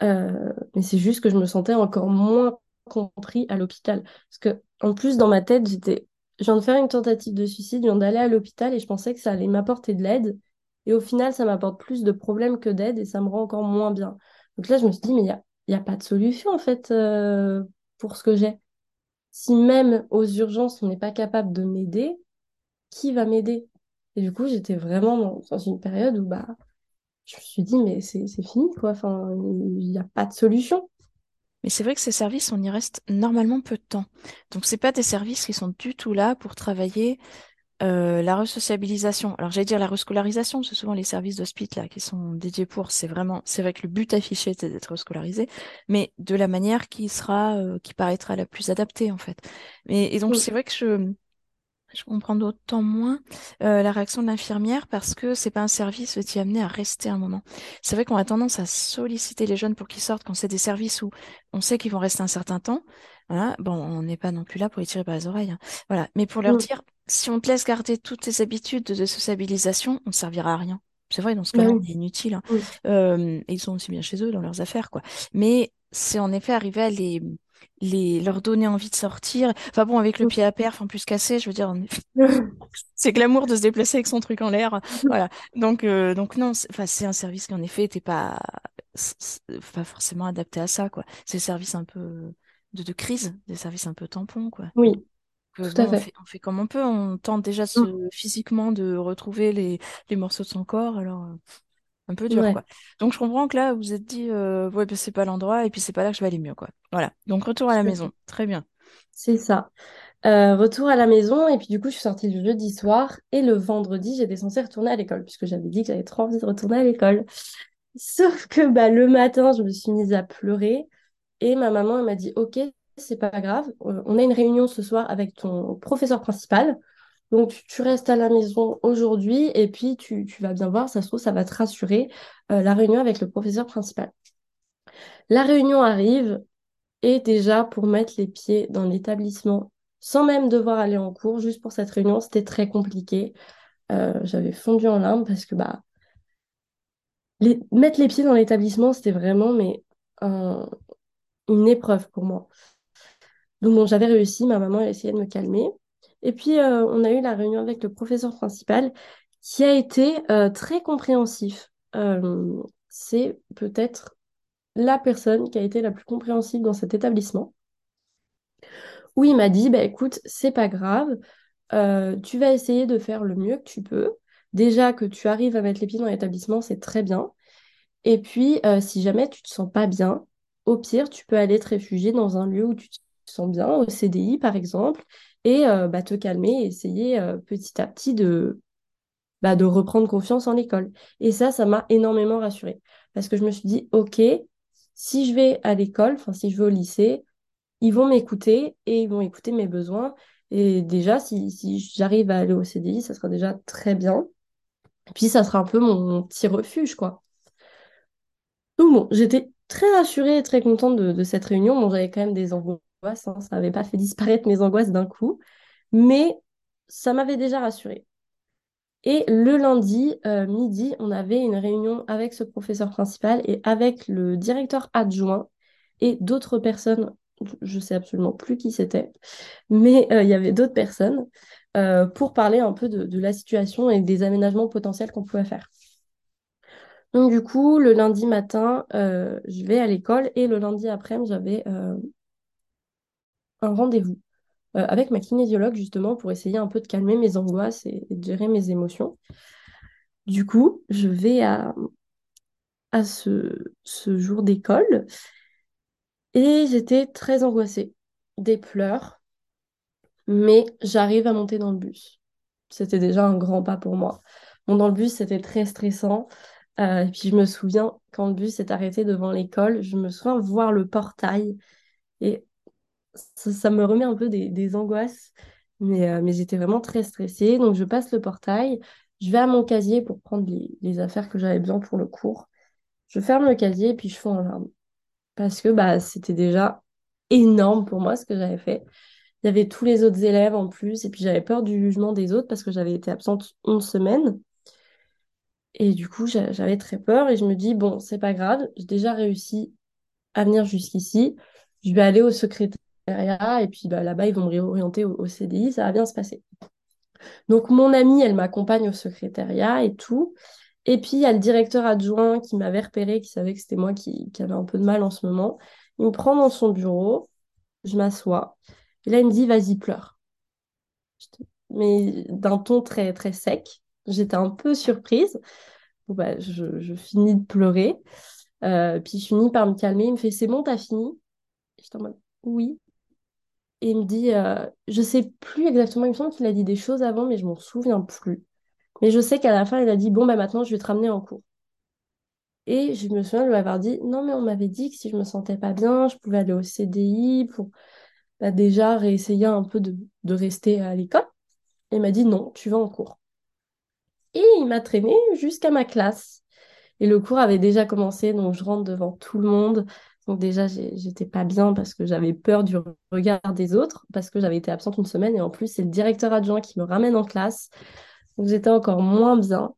mais c'est juste que je me sentais encore moins compris à l'hôpital. Parce que, en plus, dans ma tête, j'étais je viens de faire une tentative de suicide, je viens d'aller à l'hôpital et je pensais que ça allait m'apporter de l'aide. Et au final, ça m'apporte plus de problèmes que d'aide et ça me rend encore moins bien. Donc là, je me suis dit, mais il n'y a, a pas de solution en fait euh, pour ce que j'ai. Si même aux urgences, on n'est pas capable de m'aider, qui va m'aider? Et du coup, j'étais vraiment dans, une période où bah, je me suis dit, mais c'est fini, quoi. Enfin, il n'y a pas de solution.
Mais c'est vrai que ces services, on y reste normalement peu de temps. Donc, c'est pas des services qui sont du tout là pour travailler euh, la resociabilisation. Alors, j'allais dire la rescolarisation, c'est souvent les services d'hospice là qui sont dédiés pour. C'est vraiment, c'est vrai que le but affiché c'est d'être rescolarisé, mais de la manière qui sera, euh, qui paraîtra la plus adaptée en fait. Mais et donc, c'est vrai que je Je comprends d'autant moins euh, la réaction de l'infirmière parce que c'est pas un service qui est amené à rester un moment. C'est vrai qu'on a tendance à solliciter les jeunes pour qu'ils sortent quand c'est des services où on sait qu'ils vont rester un certain temps. Voilà. Bon, on n'est pas non plus là pour les tirer par les oreilles. hein. Voilà. Mais pour leur dire, si on te laisse garder toutes tes habitudes de sociabilisation, on ne servira à rien. C'est vrai, dans ce
Bah
cas-là, on est inutile. hein. Euh, ils sont aussi bien chez eux dans leurs affaires, quoi. Mais c'est en effet arrivé à les, les, leur donner envie de sortir. Enfin bon, avec le pied à perf en plus cassé, je veux dire, <laughs> <laughs> c'est glamour de se déplacer avec son truc en l'air. <laughs> Voilà. Donc, euh, donc non, c'est, enfin, c'est un service qui en effet n'était pas, pas forcément adapté à ça, quoi. C'est des services un peu de, de crise, des services un peu tampons, quoi.
Oui, tout
bon,
à
on
fait.
fait, on fait comme on peut, on tente déjà
Mm.
physiquement de retrouver les, les morceaux de son corps, alors euh, un peu dur,
Ouais,
quoi. Donc je comprends que là, vous vous êtes dit, euh, ouais, ben, c'est pas l'endroit, et puis c'est pas là que je vais aller mieux, quoi. Voilà. Donc retour à la maison. Très bien.
C'est ça. Euh, retour à la maison, et puis du coup, je suis sortie le jeudi soir, et le vendredi, j'étais censée retourner à l'école, puisque j'avais dit que j'avais trop envie de retourner à l'école. Sauf que bah, le matin, je me suis mise à pleurer, et ma maman elle m'a dit, Ok, c'est pas grave, euh, on a une réunion ce soir avec ton professeur principal, donc tu restes à la maison aujourd'hui, et puis tu, vas bien voir, ça se trouve, ça va te rassurer, euh, la réunion avec le professeur principal. La réunion arrive, et déjà, pour mettre les pieds dans l'établissement, sans même devoir aller en cours, juste pour cette réunion, c'était très compliqué. Euh, j'avais fondu en larmes parce que bah, mettre les pieds dans l'établissement, c'était vraiment mais, un- une épreuve pour moi. Donc bon, j'avais réussi, ma maman a essayé de me calmer. Et puis, euh, on a eu la réunion avec le professeur principal qui a été euh, très compréhensif. Euh, c'est peut-être la personne qui a été la plus compréhensive dans cet établissement. Où il m'a dit, bah, écoute, c'est pas grave, tu vas essayer de faire le mieux que tu peux. Déjà que tu arrives à mettre les pieds dans l'établissement, c'est très bien. Et puis, si jamais tu te sens pas bien, au pire, tu peux aller te réfugier dans un lieu où tu te sens bien, au CDI par exemple, et euh, bah, te calmer essayer euh, petit à petit de, bah, de reprendre confiance en l'école. Et ça, ça m'a énormément rassurée. Parce que je me suis dit, OK, si je vais à l'école, enfin si je vais au lycée, ils vont m'écouter et ils vont écouter mes besoins. Et déjà, si, si j'arrive à aller au CDI, ça sera déjà très bien. Puis, ça sera un peu mon, petit refuge, quoi. Donc bon, j'étais très rassurée et très contente de, cette réunion. Bon, j'avais quand même des ça n'avait pas fait disparaître mes angoisses d'un coup, mais ça m'avait déjà rassurée. Et le lundi, euh, midi, on avait une réunion avec ce professeur principal et avec le directeur adjoint et d'autres personnes, je sais absolument plus qui c'était, mais euh, il y avait d'autres personnes euh, pour parler un peu de, de la situation et des aménagements potentiels qu'on pouvait faire. Donc du coup, le lundi matin, je vais à l'école et le lundi après-midi, j'avais un rendez-vous euh, avec ma kinésiologue justement pour essayer un peu de calmer mes angoisses et, de gérer mes émotions. Du coup, je vais à, à ce, ce jour d'école et j'étais très angoissée, des pleurs, mais j'arrive à monter dans le bus. C'était déjà un grand pas pour moi. Bon, dans le bus, c'était très stressant. Euh, et puis je me souviens, quand le bus s'est arrêté devant l'école, je me souviens voir le portail et ça, me remet un peu des, angoisses. Mais, euh, mais j'étais vraiment très stressée. Donc je passe le portail, je vais à mon casier pour prendre les, affaires que j'avais besoin pour le cours. Je ferme le casier et puis je fonds en larmes. Parce que bah, c'était déjà énorme pour moi ce que j'avais fait. Il y avait tous les autres élèves en plus, et puis j'avais peur du jugement des autres parce que j'avais été absente une semaine. Et du coup, j'a- j'avais très peur et je me dis, bon, c'est pas grave, j'ai déjà réussi à venir jusqu'ici. Je vais aller au secrétariat et puis bah, là-bas, ils vont me réorienter au, CDI, ça va bien se passer. Donc, mon amie, elle m'accompagne au secrétariat et tout. Et puis, il y a le directeur adjoint qui m'avait repéré, qui savait que c'était moi qui, qui avait un peu de mal en ce moment. Il me prend dans son bureau, je m'assois. Et là, il me dit, vas-y, pleure. Mais d'un ton très, très sec. J'étais un peu surprise. Bon, bah, je, je finis de pleurer. Euh, puis je finis par me calmer. Il me fait, c'est bon, t'as fini? J'étais en mode, oui. Et il me dit, euh, je sais plus exactement, il me semble qu'il a dit des choses avant, mais je m'en souviens plus. Mais je sais qu'à la fin, il a dit, bon, bah maintenant, je vais te ramener en cours. Et je me souviens de lui avoir dit, non, mais on m'avait dit que si je me sentais pas bien, je pouvais aller au CDI pour bah, déjà réessayer un peu de, rester à l'école. Et il m'a dit non, tu vas en cours. Et il m'a traîné jusqu'à ma classe. Et le cours avait déjà commencé, donc je rentre devant tout le monde. Donc déjà, j'étais pas bien parce que j'avais peur du regard des autres, parce que j'avais été absente une semaine. Et en plus, c'est le directeur adjoint qui me ramène en classe. Donc j'étais encore moins bien.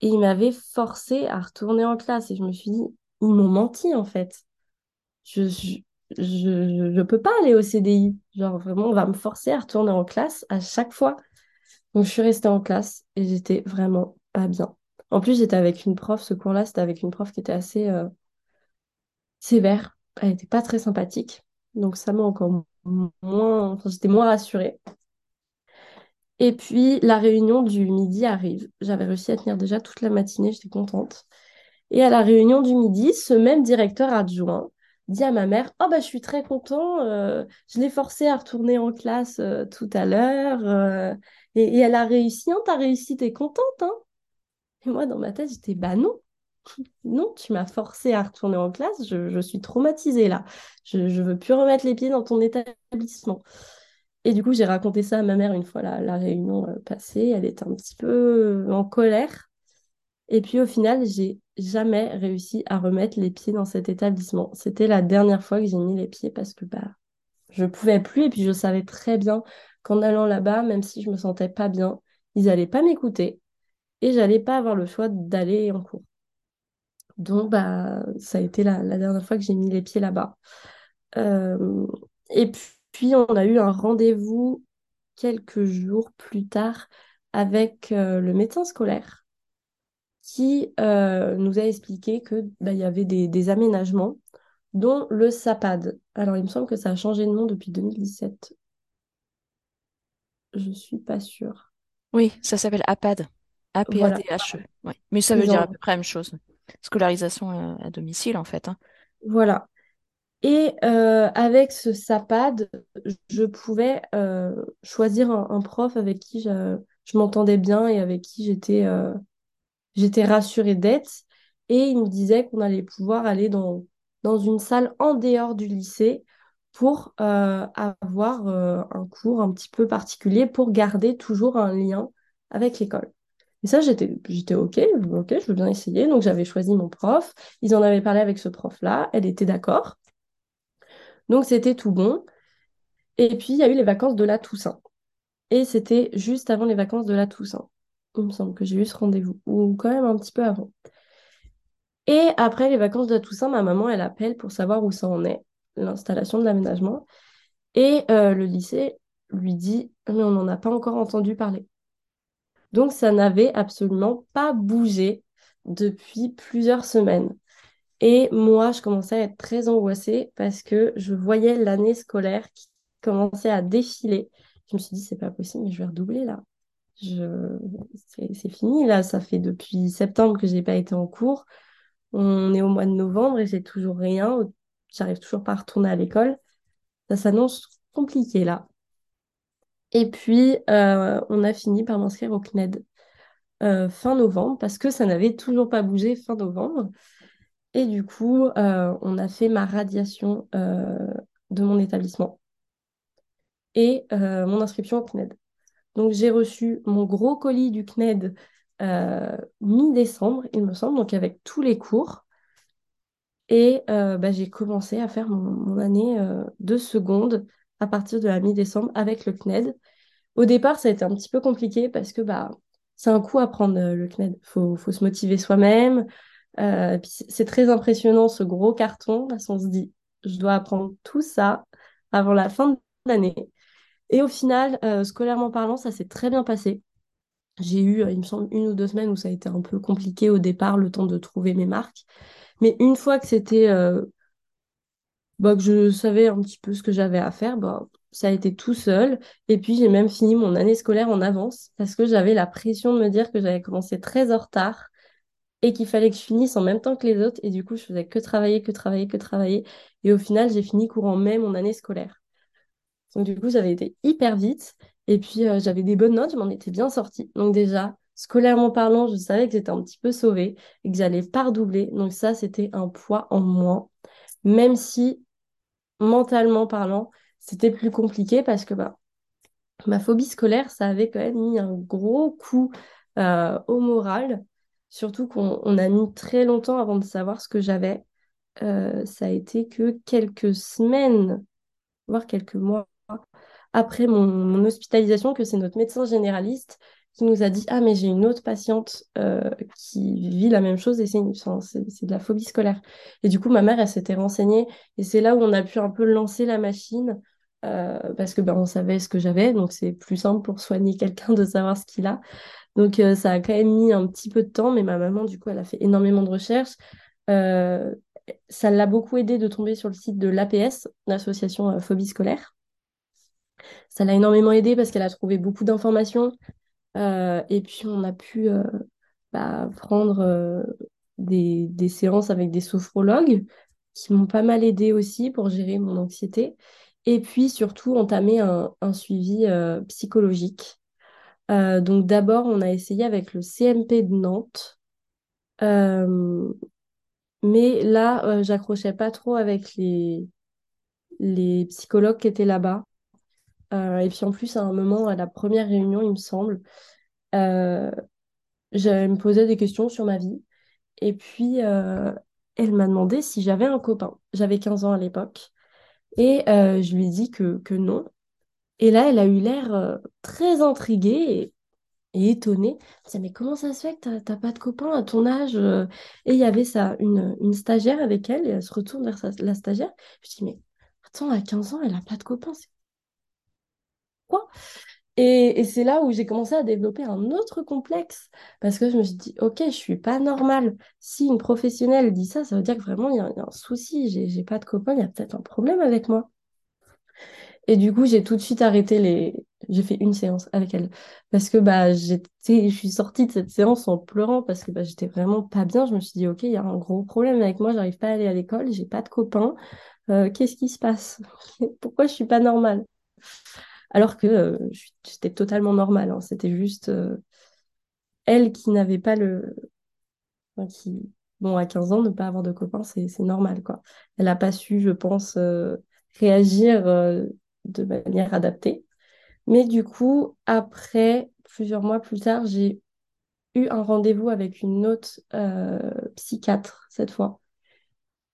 Et il m'avait forcé à retourner en classe. Et je me suis dit, ils m'ont menti en fait. Je, je, je, je peux pas aller au CDI. Genre vraiment, on va me forcer à retourner en classe à chaque fois. Donc je suis restée en classe et j'étais vraiment pas bien. En plus, j'étais avec une prof, ce cours-là, c'était avec une prof qui était assez euh, sévère. Elle n'était pas très sympathique. Donc ça m'a encore moins... J'étais moins rassurée. Et puis, la réunion du midi arrive. J'avais réussi à tenir déjà toute la matinée, j'étais contente. Et à la réunion du midi, ce même directeur adjoint dit à ma mère Oh, bah, je suis très content, euh, je l'ai forcé à retourner en classe euh, tout à l'heure. et, et, elle a réussi, hein, t'as réussi, t'es contente, hein et moi, dans ma tête, j'étais, bah non, non, tu m'as forcé à retourner en classe, je, suis traumatisée là. Je ne veux plus remettre les pieds dans ton établissement. Et du coup, j'ai raconté ça à ma mère une fois la, réunion euh, passée. Elle était un petit peu euh, en colère. Et puis au final, j'ai jamais réussi à remettre les pieds dans cet établissement. C'était la dernière fois que j'ai mis les pieds parce que bah, je pouvais plus. Et puis je savais très bien qu'en allant là-bas, même si je me sentais pas bien, ils n'allaient pas m'écouter et j'allais pas avoir le choix d'aller en cours. Donc, bah, ça a été la, dernière fois que j'ai mis les pieds là-bas. Euh, et puis, on a eu un rendez-vous quelques jours plus tard avec euh, le médecin scolaire qui euh, nous a expliqué qu'il bah, y avait des, des, aménagements, dont le SAPAD. Alors, il me semble que ça a changé de nom depuis 2017. Je suis pas sûre.
Oui, ça s'appelle APAD. A-P-A-D-H-E. Mais ça veut dire à peu près la même chose. Scolarisation à, domicile, en fait. Hein.
Voilà. Et euh, avec ce SAPAD, je pouvais euh, choisir un, prof avec qui je, m'entendais bien et avec qui j'étais euh, j'étais rassurée d'être. Et il me disait qu'on allait pouvoir aller dans, dans une salle en dehors du lycée pour avoir un cours un petit peu particulier pour garder toujours un lien avec l'école. Et ça, j'étais, j'étais OK, OK, je veux bien essayer. Donc, j'avais choisi mon prof. Ils en avaient parlé avec ce prof-là. Elle était d'accord. Donc, c'était tout bon. Et puis, il y a eu les vacances de la Toussaint. Et c'était juste avant les vacances de la Toussaint. Il me semble que j'ai eu ce rendez-vous. Ou quand même un petit peu avant. Et après les vacances de la Toussaint, ma maman, elle appelle pour savoir où ça en est, l'installation de l'aménagement. Et euh, le lycée lui dit, mais on n'en a pas encore entendu parler. Donc, ça n'avait absolument pas bougé depuis plusieurs semaines. Et moi, je commençais à être très angoissée parce que je voyais l'année scolaire qui commençait à défiler. Je me suis dit, c'est pas possible, mais je vais redoubler là. C'est fini là, ça fait depuis septembre que je n'ai pas été en cours. On est au mois de novembre et j'ai toujours rien. J'arrive toujours pas à retourner à l'école. Ça s'annonce compliqué là. Et puis, euh, on a fini par m'inscrire au CNED euh, fin novembre parce que ça n'avait toujours pas bougé fin novembre. Et du coup, euh, on a fait ma radiation de mon établissement et mon inscription au CNED. Donc, j'ai reçu mon gros colis du CNED mi-décembre, il me semble, donc avec tous les cours. Et bah, j'ai commencé à faire mon, mon année de seconde à partir de la mi-décembre avec le CNED. Au départ, ça a été un petit peu compliqué parce que bah, c'est un coup à prendre euh, le CNED. Il faut, faut, se motiver soi-même. Euh, c'est très impressionnant ce gros carton parce qu'on se dit, je dois apprendre tout ça avant la fin de l'année. Et au final, euh, scolairement parlant, ça s'est très bien passé. J'ai eu, il me semble, une ou deux semaines où ça a été un peu compliqué au départ, le temps de trouver mes marques. Mais une fois que c'était bah, que je savais un petit peu ce que j'avais à faire, bah, ça a été tout seul. Et puis, j'ai même fini mon année scolaire en avance parce que j'avais la pression de me dire que j'avais commencé très en retard et qu'il fallait que je finisse en même temps que les autres. Et du coup, je faisais que travailler, que travailler, que travailler. Et au final, j'ai fini courant mai mon année scolaire. Donc, du coup, j'avais été hyper vite. Et puis, euh, j'avais des bonnes notes, je m'en étais bien sortie. Donc, déjà, scolairement parlant, je savais que j'étais un petit peu sauvée et que j'allais pas redoubler. Donc, ça, c'était un poids en moins. Même si mentalement parlant, c'était plus compliqué parce que bah, ma phobie scolaire, ça avait quand même mis un gros coup euh, au moral, surtout qu'on a mis très longtemps avant de savoir ce que j'avais. Euh, ça a été que quelques semaines, voire quelques mois après mon, hospitalisation que c'est notre médecin généraliste qui nous a dit Ah, mais j'ai une autre patiente euh, qui vit la même chose et c'est de la phobie scolaire. Et du coup, ma mère, elle s'était renseignée et c'est là où on a pu un peu lancer la machine euh, parce que ben, on savait ce que j'avais, donc c'est plus simple pour soigner quelqu'un de savoir ce qu'il a. Donc euh, ça a quand même mis un petit peu de temps, mais ma maman, du coup, elle a fait énormément de recherches. ça l'a beaucoup aidé de tomber sur le site de l'APS, l'association Phobie scolaire. Ça l'a énormément aidé parce qu'elle a trouvé beaucoup d'informations. Euh, et puis, on a pu euh, bah, prendre euh, des, séances avec des sophrologues qui m'ont pas mal aidé aussi pour gérer mon anxiété. Et puis, surtout, entamer un, suivi psychologique. donc, d'abord, on a essayé avec le CMP de Nantes. mais là, j'accrochais pas trop avec les psychologues qui étaient là-bas. Euh, et puis en plus, à un moment, à la première réunion, il me semble, euh, je me posais des questions sur ma vie. Et puis, euh, elle m'a demandé si j'avais un copain. J'avais 15 ans à l'époque. Et je lui ai dit que, que non. Et là, elle a eu l'air très intriguée et, étonnée. Elle disait, mais comment ça se fait que t'as pas de copain à ton âge Et il y avait ça, une, une stagiaire avec elle, et elle se retourne vers la stagiaire. Je dis, mais attends, à 15 ans, elle a pas de copain, c'est et, c'est là où j'ai commencé à développer un autre complexe parce que je me suis dit, ok, je suis pas normale. Si une professionnelle dit ça, ça veut dire que vraiment il y, a un souci. J'ai pas de copain, il y a peut-être un problème avec moi. Et du coup, j'ai tout de suite arrêté les. J'ai fait une séance avec elle parce que bah je suis sortie de cette séance en pleurant parce que bah, j'étais vraiment pas bien. Je me suis dit, ok, il y a un gros problème avec moi. J'arrive pas à aller à l'école, j'ai pas de copain. Euh, qu'est-ce qui se passe? <laughs> Pourquoi je suis pas normale? Alors que euh, c'était totalement normal. Hein. C'était juste euh, elle qui n'avait pas le. Bon, à 15 ans, ne pas avoir de copain, c'est normal, quoi. Elle n'a pas su, je pense, euh, réagir de manière adaptée. Mais du coup, après, plusieurs mois plus tard, j'ai eu un rendez-vous avec une autre psychiatre cette fois.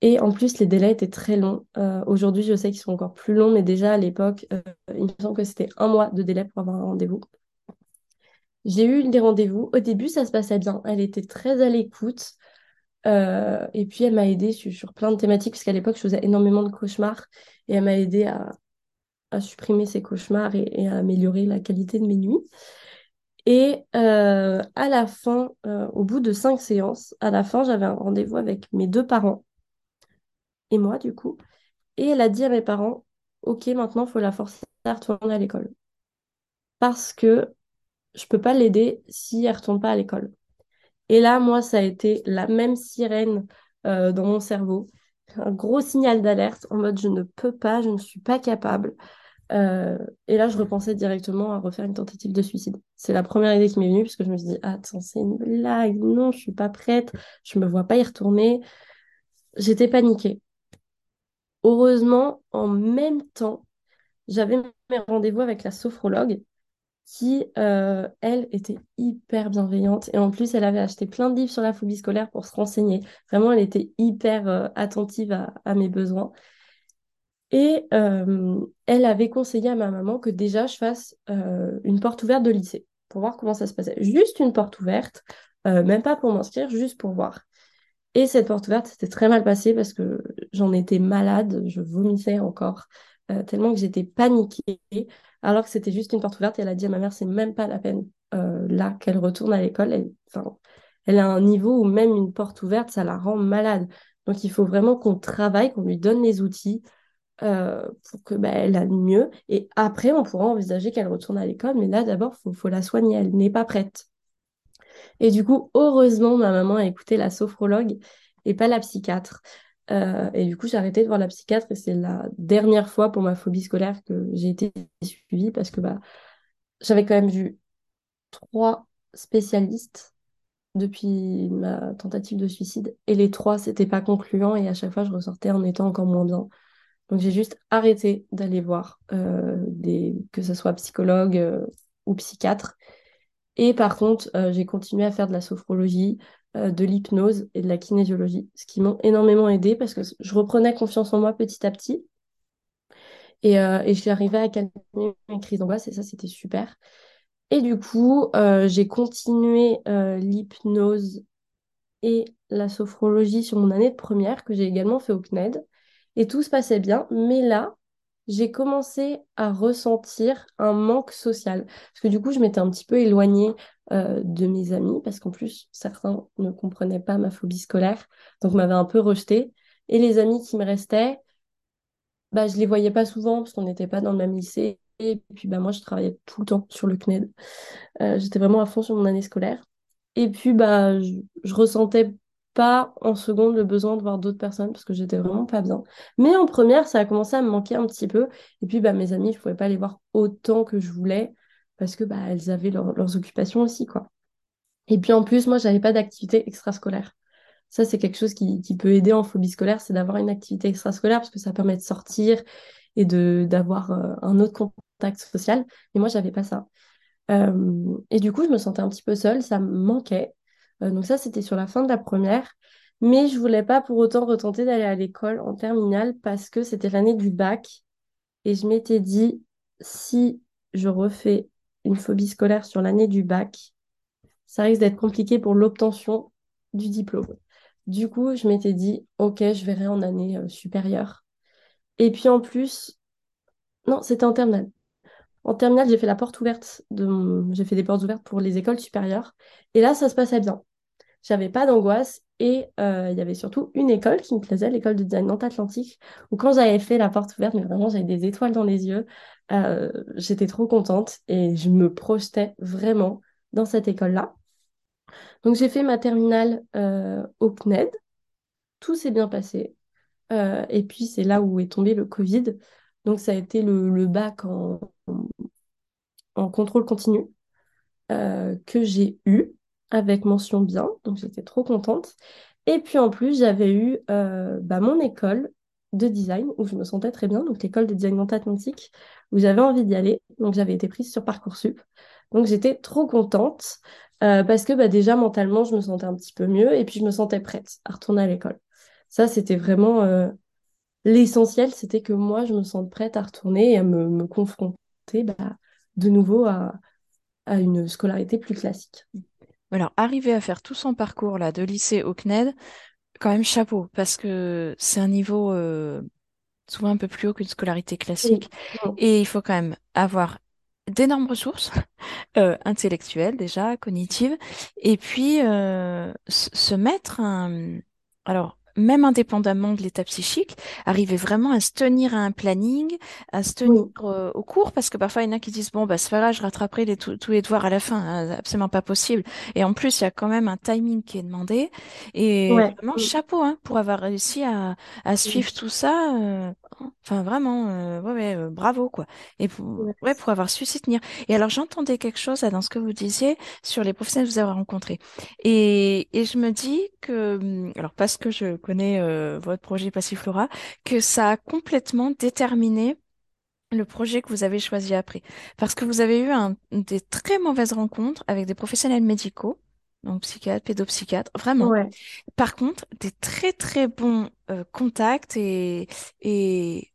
Et en plus, les délais étaient très longs. Euh, aujourd'hui, je sais qu'ils sont encore plus longs, mais déjà à l'époque, euh, il me semble que c'était un mois de délai pour avoir un rendez-vous. J'ai eu des rendez-vous. Au début, ça se passait bien. Elle était très à l'écoute. Euh, et puis, elle m'a aidée sur, plein de thématiques, puisqu'à l'époque, je faisais énormément de cauchemars. Et elle m'a aidée à, supprimer ces cauchemars et, à améliorer la qualité de mes nuits. Et à la fin, au bout de cinq séances, à la fin, j'avais un rendez-vous avec mes deux parents et moi, du coup. Et elle a dit à mes parents, OK, maintenant, il faut la forcer à retourner à l'école. Parce que je peux pas l'aider si elle retourne pas à l'école. Et là, moi, ça a été la même sirène euh, dans mon cerveau. Un gros signal d'alerte en mode je ne peux pas, je ne suis pas capable. Euh, et là, je repensais directement à refaire une tentative de suicide. C'est la première idée qui m'est venue, parce que je me suis dit, attends, c'est une blague, non, je suis pas prête, je me vois pas y retourner. J'étais paniquée. Heureusement, en même temps, j'avais mes rendez-vous avec la sophrologue qui, euh, elle, était hyper bienveillante. Et en plus, elle avait acheté plein de livres sur la phobie scolaire pour se renseigner. Vraiment, elle était hyper euh, attentive à, mes besoins. Et euh, elle avait conseillé à ma maman que déjà je fasse une porte ouverte de lycée pour voir comment ça se passait. Juste une porte ouverte, même pas pour m'inscrire, juste pour voir. Et cette porte ouverte, c'était très mal passé parce que j'en étais malade, je vomissais encore, euh, tellement que j'étais paniquée, alors que c'était juste une porte ouverte. Et elle a dit à ma mère, c'est même pas la peine euh, là qu'elle retourne à l'école. Elle, a un niveau où même une porte ouverte, ça la rend malade. Donc il faut vraiment qu'on travaille, qu'on lui donne les outils euh, pour que bah, elle aille mieux. Et après, on pourra envisager qu'elle retourne à l'école. Mais là, d'abord, il faut la soigner. Elle n'est pas prête. Et du coup, heureusement, ma maman a écouté la sophrologue et pas la psychiatre. Euh, et du coup, j'ai arrêté de voir la psychiatre et c'est la dernière fois pour ma phobie scolaire que j'ai été suivie parce que bah, j'avais quand même vu trois spécialistes depuis ma tentative de suicide et les trois, c'était pas concluant et à chaque fois, je ressortais en étant encore moins bien. Donc j'ai juste arrêté d'aller voir euh, des, que ce soit psychologue euh, ou psychiatre. Et par contre, euh, j'ai continué à faire de la sophrologie, de l'hypnose et de la kinésiologie, ce qui m'ont énormément aidé parce que je reprenais confiance en moi petit à petit. Et, et j'arrivais à calmer mes crises d'angoisse et ça, c'était super. Et du coup, j'ai continué l'hypnose et la sophrologie sur mon année de première, que j'ai également fait au CNED. Et tout se passait bien. Mais là, j'ai commencé à ressentir un manque social. Parce que du coup, je m'étais un petit peu éloignée euh, de mes amis, parce qu'en plus, certains ne comprenaient pas ma phobie scolaire, donc m'avaient un peu rejetée. Et les amis qui me restaient, bah, je les voyais pas souvent, parce qu'on n'était pas dans le même lycée. Et puis, bah, moi, je travaillais tout le temps sur le CNED. Euh, j'étais vraiment à fond sur mon année scolaire. Et puis, bah, je, je ressentais pas en seconde le besoin de voir d'autres personnes parce que j'étais vraiment pas bien. Mais en première, ça a commencé à me manquer un petit peu. Et puis, bah, mes amis, je pouvais pas les voir autant que je voulais parce que bah, elles avaient leurs occupations aussi, quoi. Et puis en plus, moi, j'avais pas d'activité extrascolaire. Ça, c'est quelque chose qui, peut aider en phobie scolaire, c'est d'avoir une activité extrascolaire parce que ça permet de sortir et de d'avoir euh, un autre contact social. Et moi, j'avais pas ça. Euh, et du coup, je me sentais un petit peu seule, ça me manquait. Euh, donc ça, c'était sur la fin de la première. Mais je voulais pas pour autant retenter d'aller à l'école en terminale parce que c'était l'année du bac. Et je m'étais dit, si je refais une phobie scolaire sur l'année du bac, ça risque d'être compliqué pour l'obtention du diplôme. Du coup, je m'étais dit, ok, je verrai en année euh, supérieure. Et puis en plus, non, c'était en terminale. En terminale, j'ai fait la porte ouverte j'ai fait des portes ouvertes pour les écoles supérieures. Et là, ça se passait bien. J'avais pas d'angoisse et euh, il y avait surtout une école qui me plaisait, l'école de design Nantes Atlantique, où quand j'avais fait la porte ouverte, mais vraiment j'avais des étoiles dans les yeux, euh, j'étais trop contente et je me projetais vraiment dans cette école-là. Donc j'ai fait ma terminale euh, au CNED, tout s'est bien passé. et puis c'est là où est tombé le Covid. Donc ça a été le, bac en contrôle continu que j'ai eu avec mention bien, donc j'étais trop contente. Et puis en plus, j'avais eu euh, bah, mon école de design où je me sentais très bien, donc l'école de design Nantes Atlantique, où j'avais envie d'y aller. Donc j'avais été prise sur Parcoursup. Donc j'étais trop contente euh, parce que bah, déjà mentalement, je me sentais un petit peu mieux et puis je me sentais prête à retourner à l'école. Ça, c'était vraiment euh, l'essentiel, c'était que moi, je me sente prête à retourner et à me, confronter bah, de nouveau à une scolarité plus classique.
Alors, arriver à faire tout son parcours là, de lycée au CNED, quand même chapeau, parce que c'est un niveau euh, souvent un peu plus haut qu'une scolarité classique. Et il faut quand même avoir d'énormes ressources <laughs> euh, intellectuelles déjà, cognitives, et puis euh, se mettre un... Alors, même indépendamment de l'état psychique, arriver vraiment à se tenir à un planning, à se tenir euh, au cours, parce que parfois il y en a qui disent bon bah c'est pas grave, je rattraperai les, tous les devoirs à la fin, hein, absolument pas possible. Et en plus il y a quand même un timing qui est demandé. Et vraiment chapeau hein, pour avoir réussi à, à suivre tout ça. Euh, enfin vraiment, euh, ouais, ouais bravo quoi. Et pour, ouais, pour avoir su s'y tenir. Et alors j'entendais quelque chose là, dans ce que vous disiez sur les professionnels que vous avez rencontrés. Et, et je me dis que, hum, alors parce que je connais euh, votre projet Passiflora, que ça a complètement déterminé le projet que vous avez choisi après. Parce que vous avez eu un, des très mauvaises rencontres avec des professionnels médicaux, donc psychiatres, pédopsychiatres, vraiment. Par contre, des très très bons euh, contacts et, et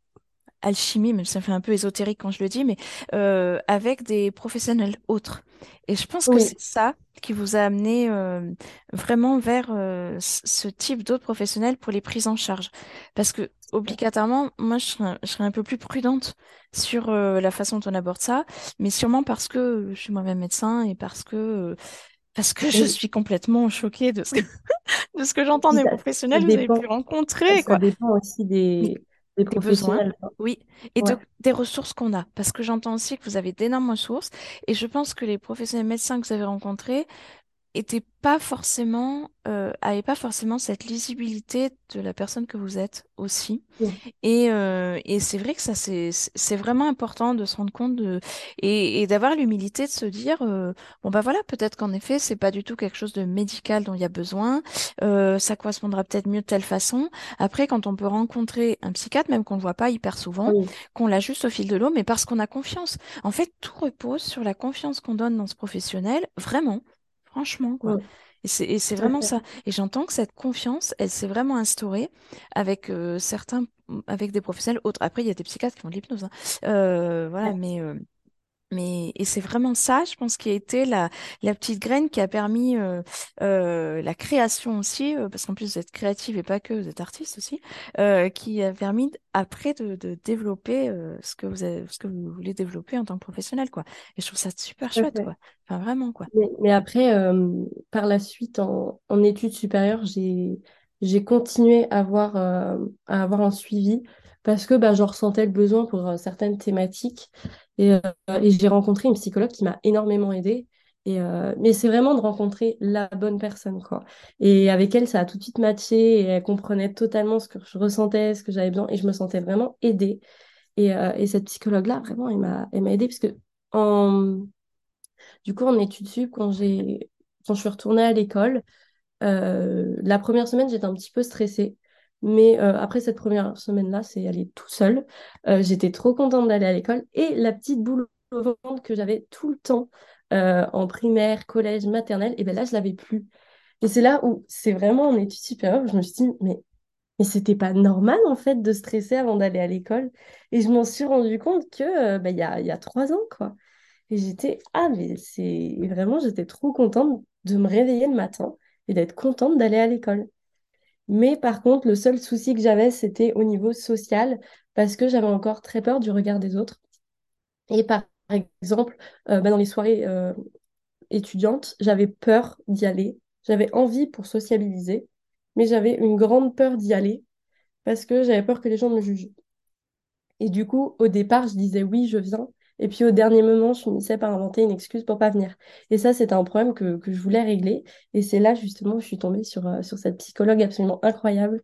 alchimie, même si ça fait un peu ésotérique quand je le dis, mais euh, avec des professionnels autres. Et je pense que c'est ça qui vous a amené euh, vraiment vers euh, ce type d'autres professionnels pour les prises en charge. Parce que obligatoirement, moi, je serais, un peu plus prudente sur la façon dont on aborde ça, mais sûrement parce que je suis moi-même médecin et parce que parce que je suis complètement choquée de ce que, <laughs> de ce que j'entends des professionnels que vous avez pu rencontrer.
Ça dépend aussi des, des professionnels.
oui, et des ressources qu'on a. Parce que j'entends aussi que vous avez d'énormes ressources. Et je pense que les professionnels médecins que vous avez rencontrés, était pas forcément, euh, avait pas forcément cette lisibilité de la personne que vous êtes aussi. Et, euh, et c'est vrai que ça, c'est, c'est vraiment important de se rendre compte de, et, et d'avoir l'humilité de se dire, euh, bon bah voilà, peut-être qu'en effet, c'est pas du tout quelque chose de médical dont il y a besoin, euh, ça correspondra peut-être mieux de telle façon. Après, quand on peut rencontrer un psychiatre, même qu'on ne voit pas hyper souvent, qu'on l'a juste au fil de l'eau, mais parce qu'on a confiance. En fait, tout repose sur la confiance qu'on donne dans ce professionnel, vraiment. Franchement, quoi. Et c'est vraiment ça. Et j'entends que cette confiance, elle s'est vraiment instaurée avec euh, certains, avec des professionnels autres. Après, il y a des psychiatres qui font de l'hypnose. hein. Euh, voilà,
Ouais.
mais, euh, mais et c'est vraiment ça, je pense, qui a été la, la petite graine qui a permis euh, euh, la création aussi, euh, parce qu'en plus vous êtes créative et pas que, vous êtes artiste aussi, qui a permis après de, de développer ce que vous avez, ce que vous voulez développer en tant que professionnel, quoi. Et je trouve ça super chouette, quoi. Enfin, vraiment, quoi.
Mais, mais après, par la suite, en, en études supérieures, j'ai, continué à avoir, à avoir un suivi parce que bah, j'en ressentais le besoin pour euh, certaines thématiques. Et, euh, et j'ai rencontré une psychologue qui m'a énormément aidée. Et, euh, mais c'est vraiment de rencontrer la bonne personne, quoi. Et avec elle, ça a tout de suite matché et elle comprenait totalement ce que je ressentais, ce que j'avais besoin et je me sentais vraiment aidée. Et, et cette psychologue-là, vraiment, elle m'a, aidée parce que en du coup, en études sup, quand quand je suis retournée à l'école, la première semaine, j'étais un petit peu stressée. Mais euh, après cette première semaine-là, c'est aller tout seul. Euh, j'étais trop contente d'aller à l'école. Et la petite boule au ventre que j'avais tout le temps euh, en primaire, collège, maternelle, et ben là, je l'avais plus. Et c'est là où c'est vraiment en études supérieures je me suis dit, mais, mais c'était pas normal en fait de stresser avant d'aller à l'école. Et je m'en suis rendu compte que ben, il y a, y a trois ans, quoi. Et j'étais, ah, mais c'est vraiment, j'étais trop contente de me réveiller le matin et d'être contente d'aller à l'école. Mais par contre, le seul souci que j'avais, c'était au niveau social, parce que j'avais encore très peur du regard des autres. Et par exemple, euh, bah, dans les soirées euh, étudiantes, j'avais peur d'y aller. J'avais envie pour sociabiliser, mais j'avais une grande peur d'y aller, parce que j'avais peur que les gens me jugent. Et du coup, au départ, je disais oui, je viens. Et puis au dernier moment, je finissais par inventer une excuse pour pas venir. Et ça, c'était un problème que, que je voulais régler. Et c'est là, justement, où je suis tombée sur, euh, sur cette psychologue absolument incroyable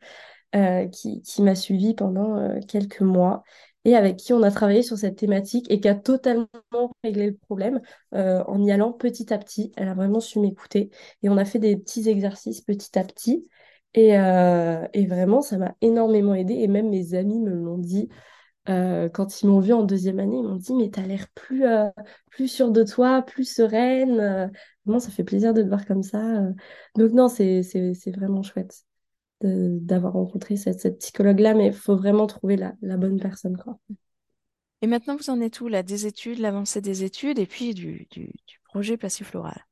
euh, qui, qui m'a suivie pendant euh, quelques mois et avec qui on a travaillé sur cette thématique et qui a totalement réglé le problème en y allant petit à petit. Elle a vraiment su m'écouter. Et on a fait des petits exercices petit à petit. Et, et vraiment, ça m'a énormément aidée. Et même mes amis me l'ont dit. Euh, quand ils m'ont vue en deuxième année, ils m'ont dit, mais t'as l'air plus, euh, plus sûre de toi, plus sereine. Euh, vraiment, ça fait plaisir de te voir comme ça. Donc non, c'est, c'est, c'est vraiment chouette d'avoir rencontré cette, cette psychologue-là, mais il faut vraiment trouver la, la bonne personne, quoi.
Et maintenant, vous en êtes où, là, des études, l'avancée des études et puis du, du, du projet Passifloral?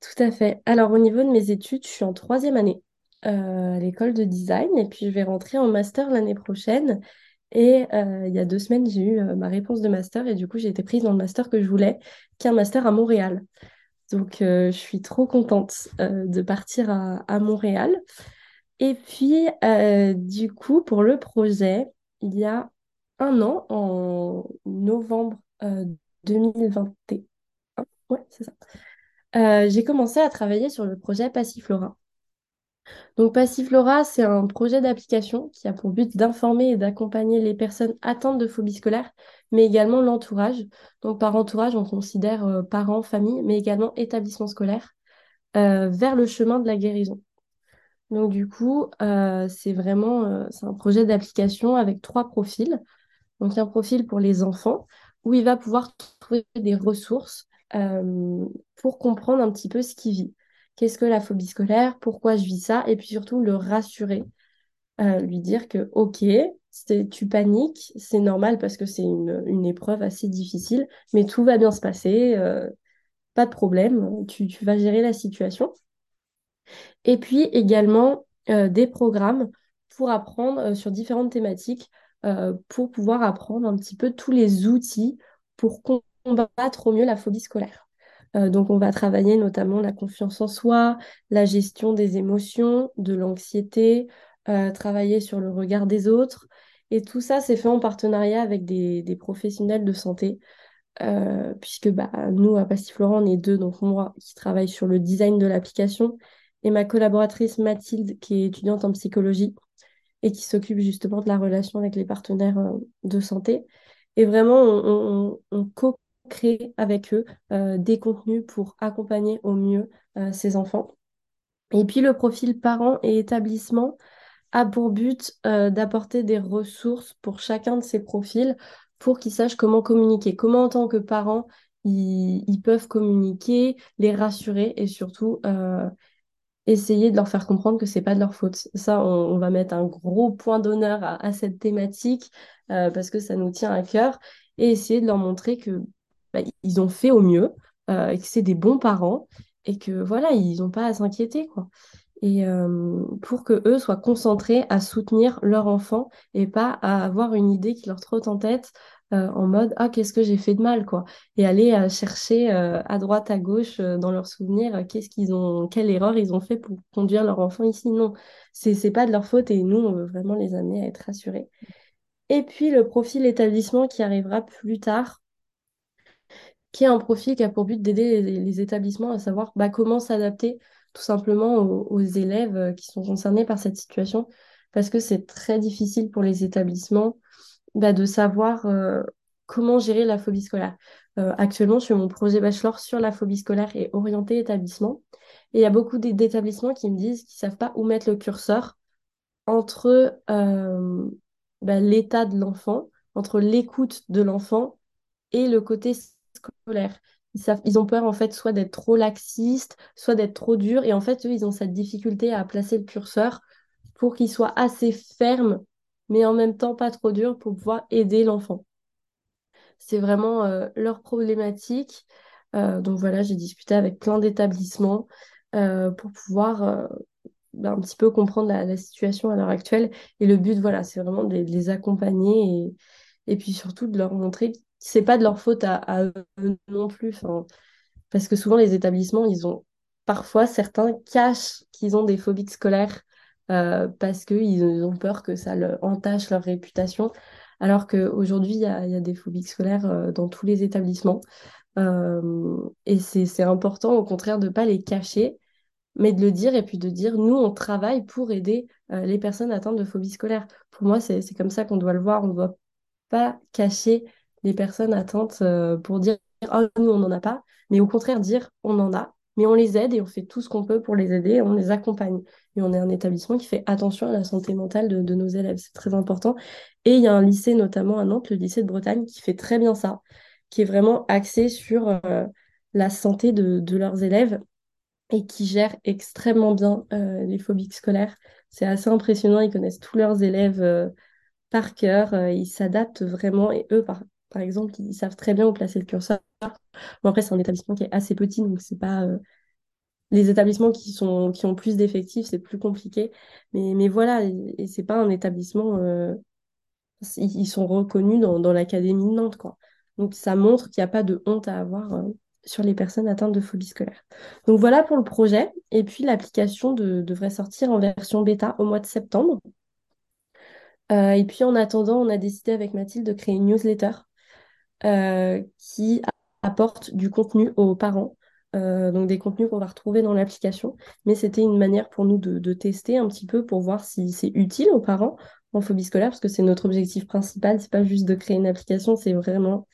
Tout à fait. Alors, au niveau de mes études, je suis en troisième année euh, à l'école de design et puis je vais rentrer en master l'année prochaine. Et euh, il y a deux semaines, j'ai eu euh, ma réponse de master et du coup, j'ai été prise dans le master que je voulais, qui est un master à Montréal. Donc, euh, je suis trop contente de partir à, Montréal. Et puis, du coup, pour le projet, il y a un an, en novembre euh, 2021, ouais, c'est ça, euh, j'ai commencé à travailler sur le projet Passiflora. Donc, Passiflora, c'est un projet d'application qui a pour but d'informer et d'accompagner les personnes atteintes de phobie scolaire, mais également l'entourage. Donc, par entourage, on considère euh, parents, famille, mais également établissement scolaire, euh, vers le chemin de la guérison. Donc, du coup, euh, c'est vraiment un projet d'application avec trois profils. Donc, un profil pour les enfants où il va pouvoir trouver des ressources pour comprendre un petit peu ce qu'il vit. Qu'est-ce que la phobie scolaire? Pourquoi je vis ça? Et puis surtout, le rassurer, euh, lui dire que, OK, tu paniques, c'est normal parce que c'est une, épreuve assez difficile, mais tout va bien se passer, euh, pas de problème, tu, vas gérer la situation. Et puis également euh, des programmes pour apprendre sur différentes thématiques, pour pouvoir apprendre un petit peu tous les outils pour combattre au mieux la phobie scolaire. Euh, donc on va travailler notamment la confiance en soi, la gestion des émotions, de l'anxiété, euh, travailler sur le regard des autres. Et tout ça, c'est fait en partenariat avec des, professionnels de santé euh, puisque bah, nous, à Passiflora, on est deux, donc moi qui travaille sur le design de l'application, et ma collaboratrice Mathilde, qui est étudiante en psychologie et qui s'occupe justement de la relation avec les partenaires de santé. Et vraiment, on, on, co-crée avec eux euh, des contenus pour accompagner au mieux ces enfants. Et puis le profil parents et établissement a pour but d'apporter des ressources pour chacun de ces profils pour qu'ils sachent comment communiquer, comment en tant que parents ils, peuvent communiquer, les rassurer et surtout euh, essayer de leur faire comprendre que c'est pas de leur faute. Ça, on, va mettre un gros point d'honneur à, cette thématique euh, parce que ça nous tient à cœur et essayer de leur montrer que bah, ils ont fait au mieux euh, et que c'est des bons parents et que voilà, ils n'ont pas à s'inquiéter quoi. Et euh, pour que eux soient concentrés à soutenir leur enfant et pas à avoir une idée qui leur trotte en tête euh, en mode ah qu'est-ce que j'ai fait de mal et aller chercher à droite à gauche dans leurs souvenirs qu'est-ce qu'ils ont quelle erreur ils ont fait pour conduire leur enfant ici. Non c'est c'est pas de leur faute et nous on veut vraiment les amener à être rassurés. Et puis le profil établissement qui arrivera plus tard qui est un profil qui a pour but d'aider les, établissements à savoir bah, comment s'adapter tout simplement aux, élèves euh, qui sont concernés par cette situation, parce que c'est très difficile pour les établissements bah, de savoir euh, comment gérer la phobie scolaire. Euh, actuellement, je fais mon projet bachelor sur la phobie scolaire et orienté établissement. Et il y a beaucoup d'établissements qui me disent qu'ils ne savent pas où mettre le curseur entre bah, l'état de l'enfant, entre l'écoute de l'enfant et le côté scolaire ils, ont peur en fait soit d'être trop laxistes, soit d'être trop durs. Et en fait, eux, ils ont cette difficulté à placer le curseur pour qu'il soit assez ferme, mais en même temps pas trop dur pour pouvoir aider l'enfant. C'est vraiment euh, leur problématique. Euh, donc voilà, j'ai discuté avec plein d'établissements euh, pour pouvoir ben, un petit peu comprendre la, situation à l'heure actuelle. Et le but, voilà, c'est vraiment de, les accompagner et, et puis surtout de leur montrer c'est pas de leur faute à, eux non plus. parce que souvent, les établissements, ils ont parfois certains cachent qu'ils ont des phobies scolaires euh, parce qu'ils ont peur que ça entache leur réputation. Alors qu'aujourd'hui, il y a, y a, des phobies scolaires euh, dans tous les établissements. Euh, et c'est important, au contraire, de ne pas les cacher, mais de le dire et puis de dire, nous, on travaille pour aider les personnes atteintes de phobie scolaire. Pour moi, c'est comme ça qu'on doit le voir. On ne doit pas cacher les personnes atteintes euh, pour dire oh, nous, on n'en a pas, mais au contraire, dire on en a, mais on les aide et on fait tout ce qu'on peut pour les aider, on les accompagne. Et on est un établissement qui fait attention à la santé mentale de, nos élèves, c'est très important. Et il y a un lycée, notamment à Nantes, le lycée de Bretagne, qui fait très bien ça, qui est vraiment axé sur euh, la santé de, leurs élèves et qui gère extrêmement bien euh, les phobiques scolaires. C'est assez impressionnant, ils connaissent tous leurs élèves par cœur, ils s'adaptent vraiment et eux, par, par exemple, ils savent très bien où placer le curseur. Bon, après, c'est un établissement qui est assez petit, donc c'est pas. Euh, les établissements qui, sont, qui ont plus d'effectifs, c'est plus compliqué. Mais, mais voilà, et, c'est pas un établissement. Euh, ils, sont reconnus dans, dans l'académie de Nantes, quoi. Donc ça montre qu'il n'y a pas de honte à avoir euh, sur les personnes atteintes de phobie scolaire. Donc voilà pour le projet. Et puis l'application devrait sortir en version bêta au mois de septembre. et puis en attendant, on a décidé avec Mathilde de créer une newsletter euh, qui apporte du contenu aux parents. Euh, donc des contenus qu'on va retrouver dans l'application. Mais c'était une manière pour nous de, tester un petit peu pour voir si c'est utile aux parents en phobie scolaire, parce que c'est notre objectif principal. C'est pas juste de créer une application, c'est vraiment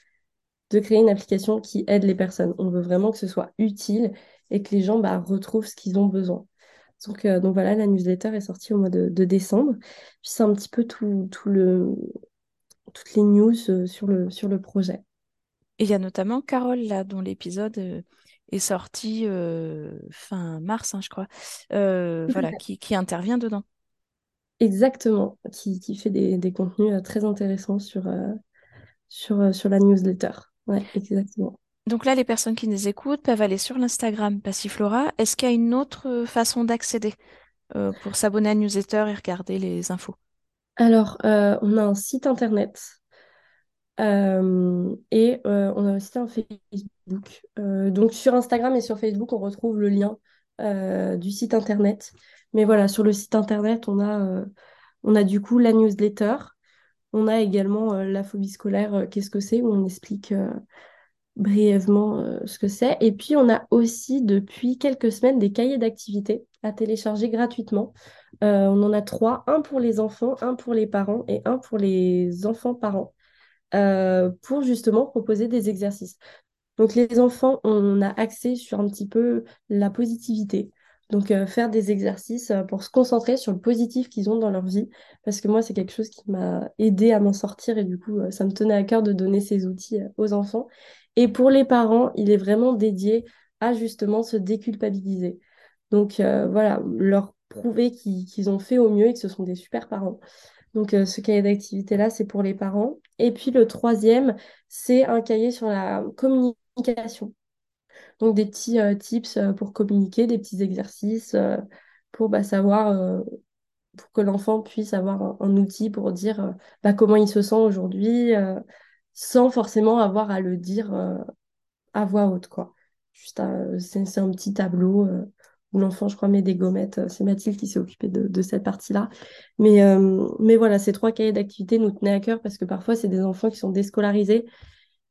de créer une application qui aide les personnes. On veut vraiment que ce soit utile et que les gens bah, retrouvent ce qu'ils ont besoin. Donc, euh, donc voilà, la newsletter est sortie au mois de, décembre. Puis c'est un petit peu tout, tout le, toutes les news euh, sur le, sur le projet.
Et il y a notamment Carole, là, dont l'épisode euh, est sorti euh, fin mars, hein, je crois, voilà, <laughs> qui, qui, intervient dedans.
Exactement, qui, qui fait des, des, contenus très intéressants sur, sur, sur la newsletter. Ouais, exactement.
Donc là, les personnes qui nous écoutent peuvent aller sur l'Instagram Passiflora. Est-ce qu'il y a une autre façon d'accéder pour s'abonner à la newsletter et regarder les infos?
Alors, euh, on a un site internet euh, et euh, on a aussi un Facebook. donc, sur Instagram et sur Facebook, on retrouve le lien du site internet. Mais voilà, sur le site internet, on a, on a du coup la newsletter. On a également la phobie scolaire, qu'est-ce que c'est, où on explique brièvement ce que c'est. Et puis, on a aussi depuis quelques semaines des cahiers d'activités à télécharger gratuitement. Euh, on en a trois, un pour les enfants, un pour les parents et un pour les enfants-parents, euh, pour justement proposer des exercices. Donc les enfants, on a accès sur un petit peu la positivité. Donc faire des exercices pour se concentrer sur le positif qu'ils ont dans leur vie. Parce que moi, c'est quelque chose qui m'a aidé à m'en sortir et du coup, ça me tenait à cœur de donner ces outils aux enfants. Et pour les parents, il est vraiment dédié à justement se déculpabiliser. Donc voilà, leur prouver qu'ils ont fait au mieux et que ce sont des super parents. Donc ce cahier d'activité-là, c'est pour les parents. Et puis le troisième, c'est un cahier sur la communication. Donc des petits tips pour communiquer, des petits exercices pour bah, savoir, pour que l'enfant puisse avoir un, outil pour dire bah, comment il se sent aujourd'hui, sans forcément avoir à le dire à voix haute, quoi. C'est un petit tableau l'enfant, je crois, met des gommettes. C'est Mathilde qui s'est occupée de, cette partie-là. Mais, mais voilà, ces trois cahiers d'activité nous tenaient à cœur parce que parfois, c'est des enfants qui sont déscolarisés.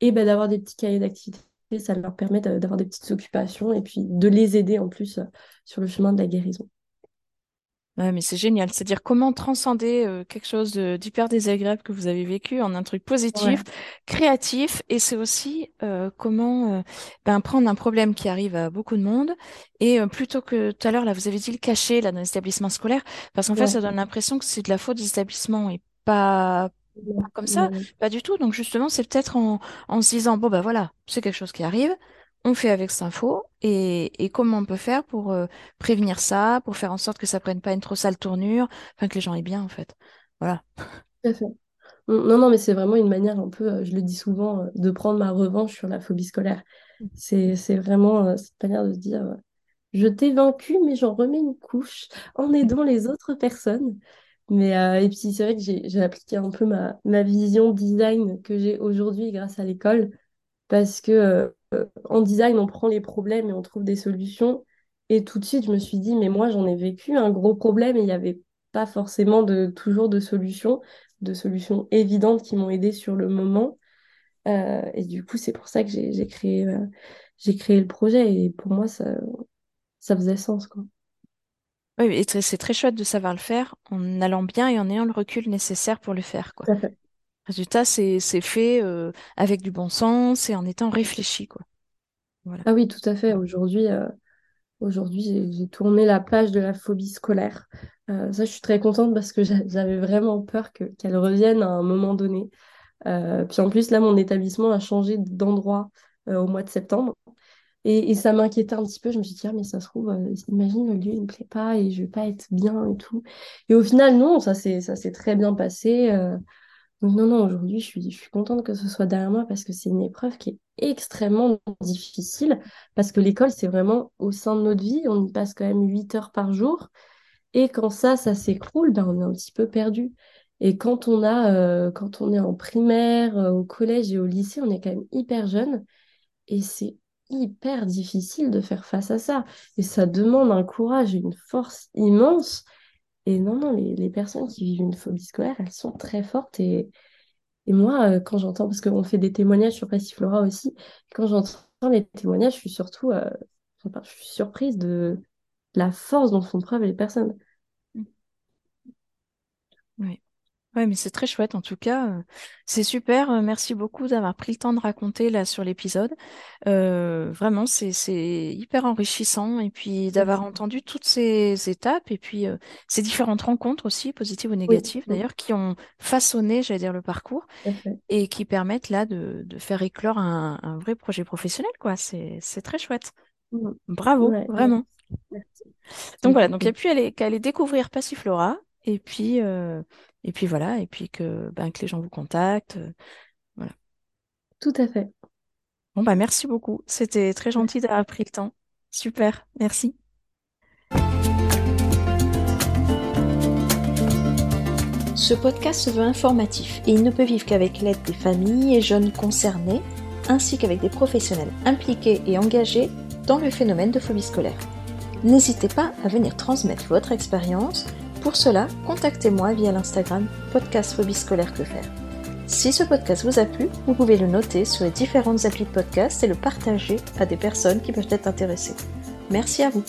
Et bah, d'avoir des petits cahiers d'activité, ça leur permet d'avoir des petites occupations et puis de les aider en plus sur le chemin de la guérison.
Ouais, mais c'est génial. C'est-à-dire comment transcender euh, quelque chose d'hyper désagréable que vous avez vécu en un truc positif, créatif, et c'est aussi euh, comment euh, ben, prendre un problème qui arrive à beaucoup de monde. Et plutôt que tout à l'heure là, vous avez dit le cacher là dans l'établissement scolaire, parce qu'en fait ça donne l'impression que c'est de la faute des établissements et pas comme ça, pas du tout. Donc justement, c'est peut-être en, en se disant bon ben voilà, c'est quelque chose qui arrive on fait avec cette info et, comment on peut faire pour euh, prévenir ça, pour faire en sorte que ça prenne pas une trop sale tournure, enfin que les gens aient bien en fait. Voilà.
Non, non, mais c'est vraiment une manière un peu, euh, je le dis souvent, euh, de prendre ma revanche sur la phobie scolaire. C'est vraiment cette manière de se dire, je t'ai vaincu, mais j'en remets une couche en aidant les autres personnes. Mais, et puis c'est vrai que j'ai appliqué un peu ma, ma vision design que j'ai aujourd'hui grâce à l'école parce que euh, en design, on prend les problèmes et on trouve des solutions. Et tout de suite, je me suis dit, mais moi, j'en ai vécu un gros problème et il n'y avait pas forcément de, toujours de solutions, de solutions évidentes qui m'ont aidé sur le moment. Euh, et du coup, c'est pour ça que j'ai créé, euh, j'ai créé le projet. Et pour moi, ça, ça faisait sens. Quoi.
Oui, et c'est très chouette de savoir le faire en allant bien et en ayant le recul nécessaire pour le faire. Quoi. Résultat, c'est fait euh, avec du bon sens et en étant réfléchi, quoi.
Ah oui, tout à fait. Aujourd'hui, euh, aujourd'hui, j'ai tourné la page de la phobie scolaire. Euh, ça, je suis très contente parce que j'avais vraiment peur qu'elle revienne à un moment donné. puis en plus, là, mon établissement a changé d'endroit au mois de septembre. Et, ça m'inquiétait un petit peu. Je me suis dit, ah, mais ça se trouve, imagine, le lieu, il me plaît pas et je vais pas être bien et tout. Et au final, non, ça s'est très bien passé. Donc non, non, aujourd'hui, je suis, je suis contente que ce soit derrière moi parce que c'est une épreuve qui est extrêmement difficile, parce que l'école, c'est vraiment au sein de notre vie, on y passe quand même 8 heures par jour, et quand ça, ça s'écroule, ben, on est un petit peu perdu. Et quand on euh, est en primaire, euh, au collège et au lycée, on est quand même hyper jeune, et c'est hyper difficile de faire face à ça. Et ça demande un courage et une force immense. Et non, non, les, personnes qui vivent une phobie scolaire, elles sont très fortes. Et, et moi, euh, quand j'entends, parce qu'on fait des témoignages sur Passiflora aussi, quand j'entends les témoignages, je suis surtout euh, je suis surprise de la force dont font preuve les personnes.
Oui. Ouais, mais c'est très chouette en tout cas. Euh, c'est super. Euh, merci beaucoup d'avoir pris le temps de raconter là sur l'épisode. Euh, vraiment, c'est c'est hyper enrichissant et puis d'avoir entendu toutes ces étapes et puis ces différentes rencontres aussi, positives ou négatives d'ailleurs, qui ont façonné, j'allais dire, le parcours et qui permettent là de, de faire éclore un, un vrai projet professionnel, quoi. C'est c'est très chouette. Mmh. Bravo, vraiment. Donc voilà, donc il n'y a plus qu'à aller découvrir Passiflora et puis et puis voilà, et puis que, ben, que les gens vous contactent. Euh, voilà.
Tout à fait.
Bon, bah, merci beaucoup. C'était très gentil d'avoir pris le temps. Super, merci. Ce podcast se veut informatif et il ne peut vivre qu'avec l'aide des familles et jeunes concernés, ainsi qu'avec des professionnels impliqués et engagés dans le phénomène de phobie scolaire. N'hésitez pas à venir transmettre votre expérience pour cela, contactez-moi via l'Instagram podcast phobie scolaire que faire.
Si ce podcast vous a plu, vous pouvez le noter sur les différentes applis de podcast et le partager à des personnes qui peuvent être intéressées. Merci à vous.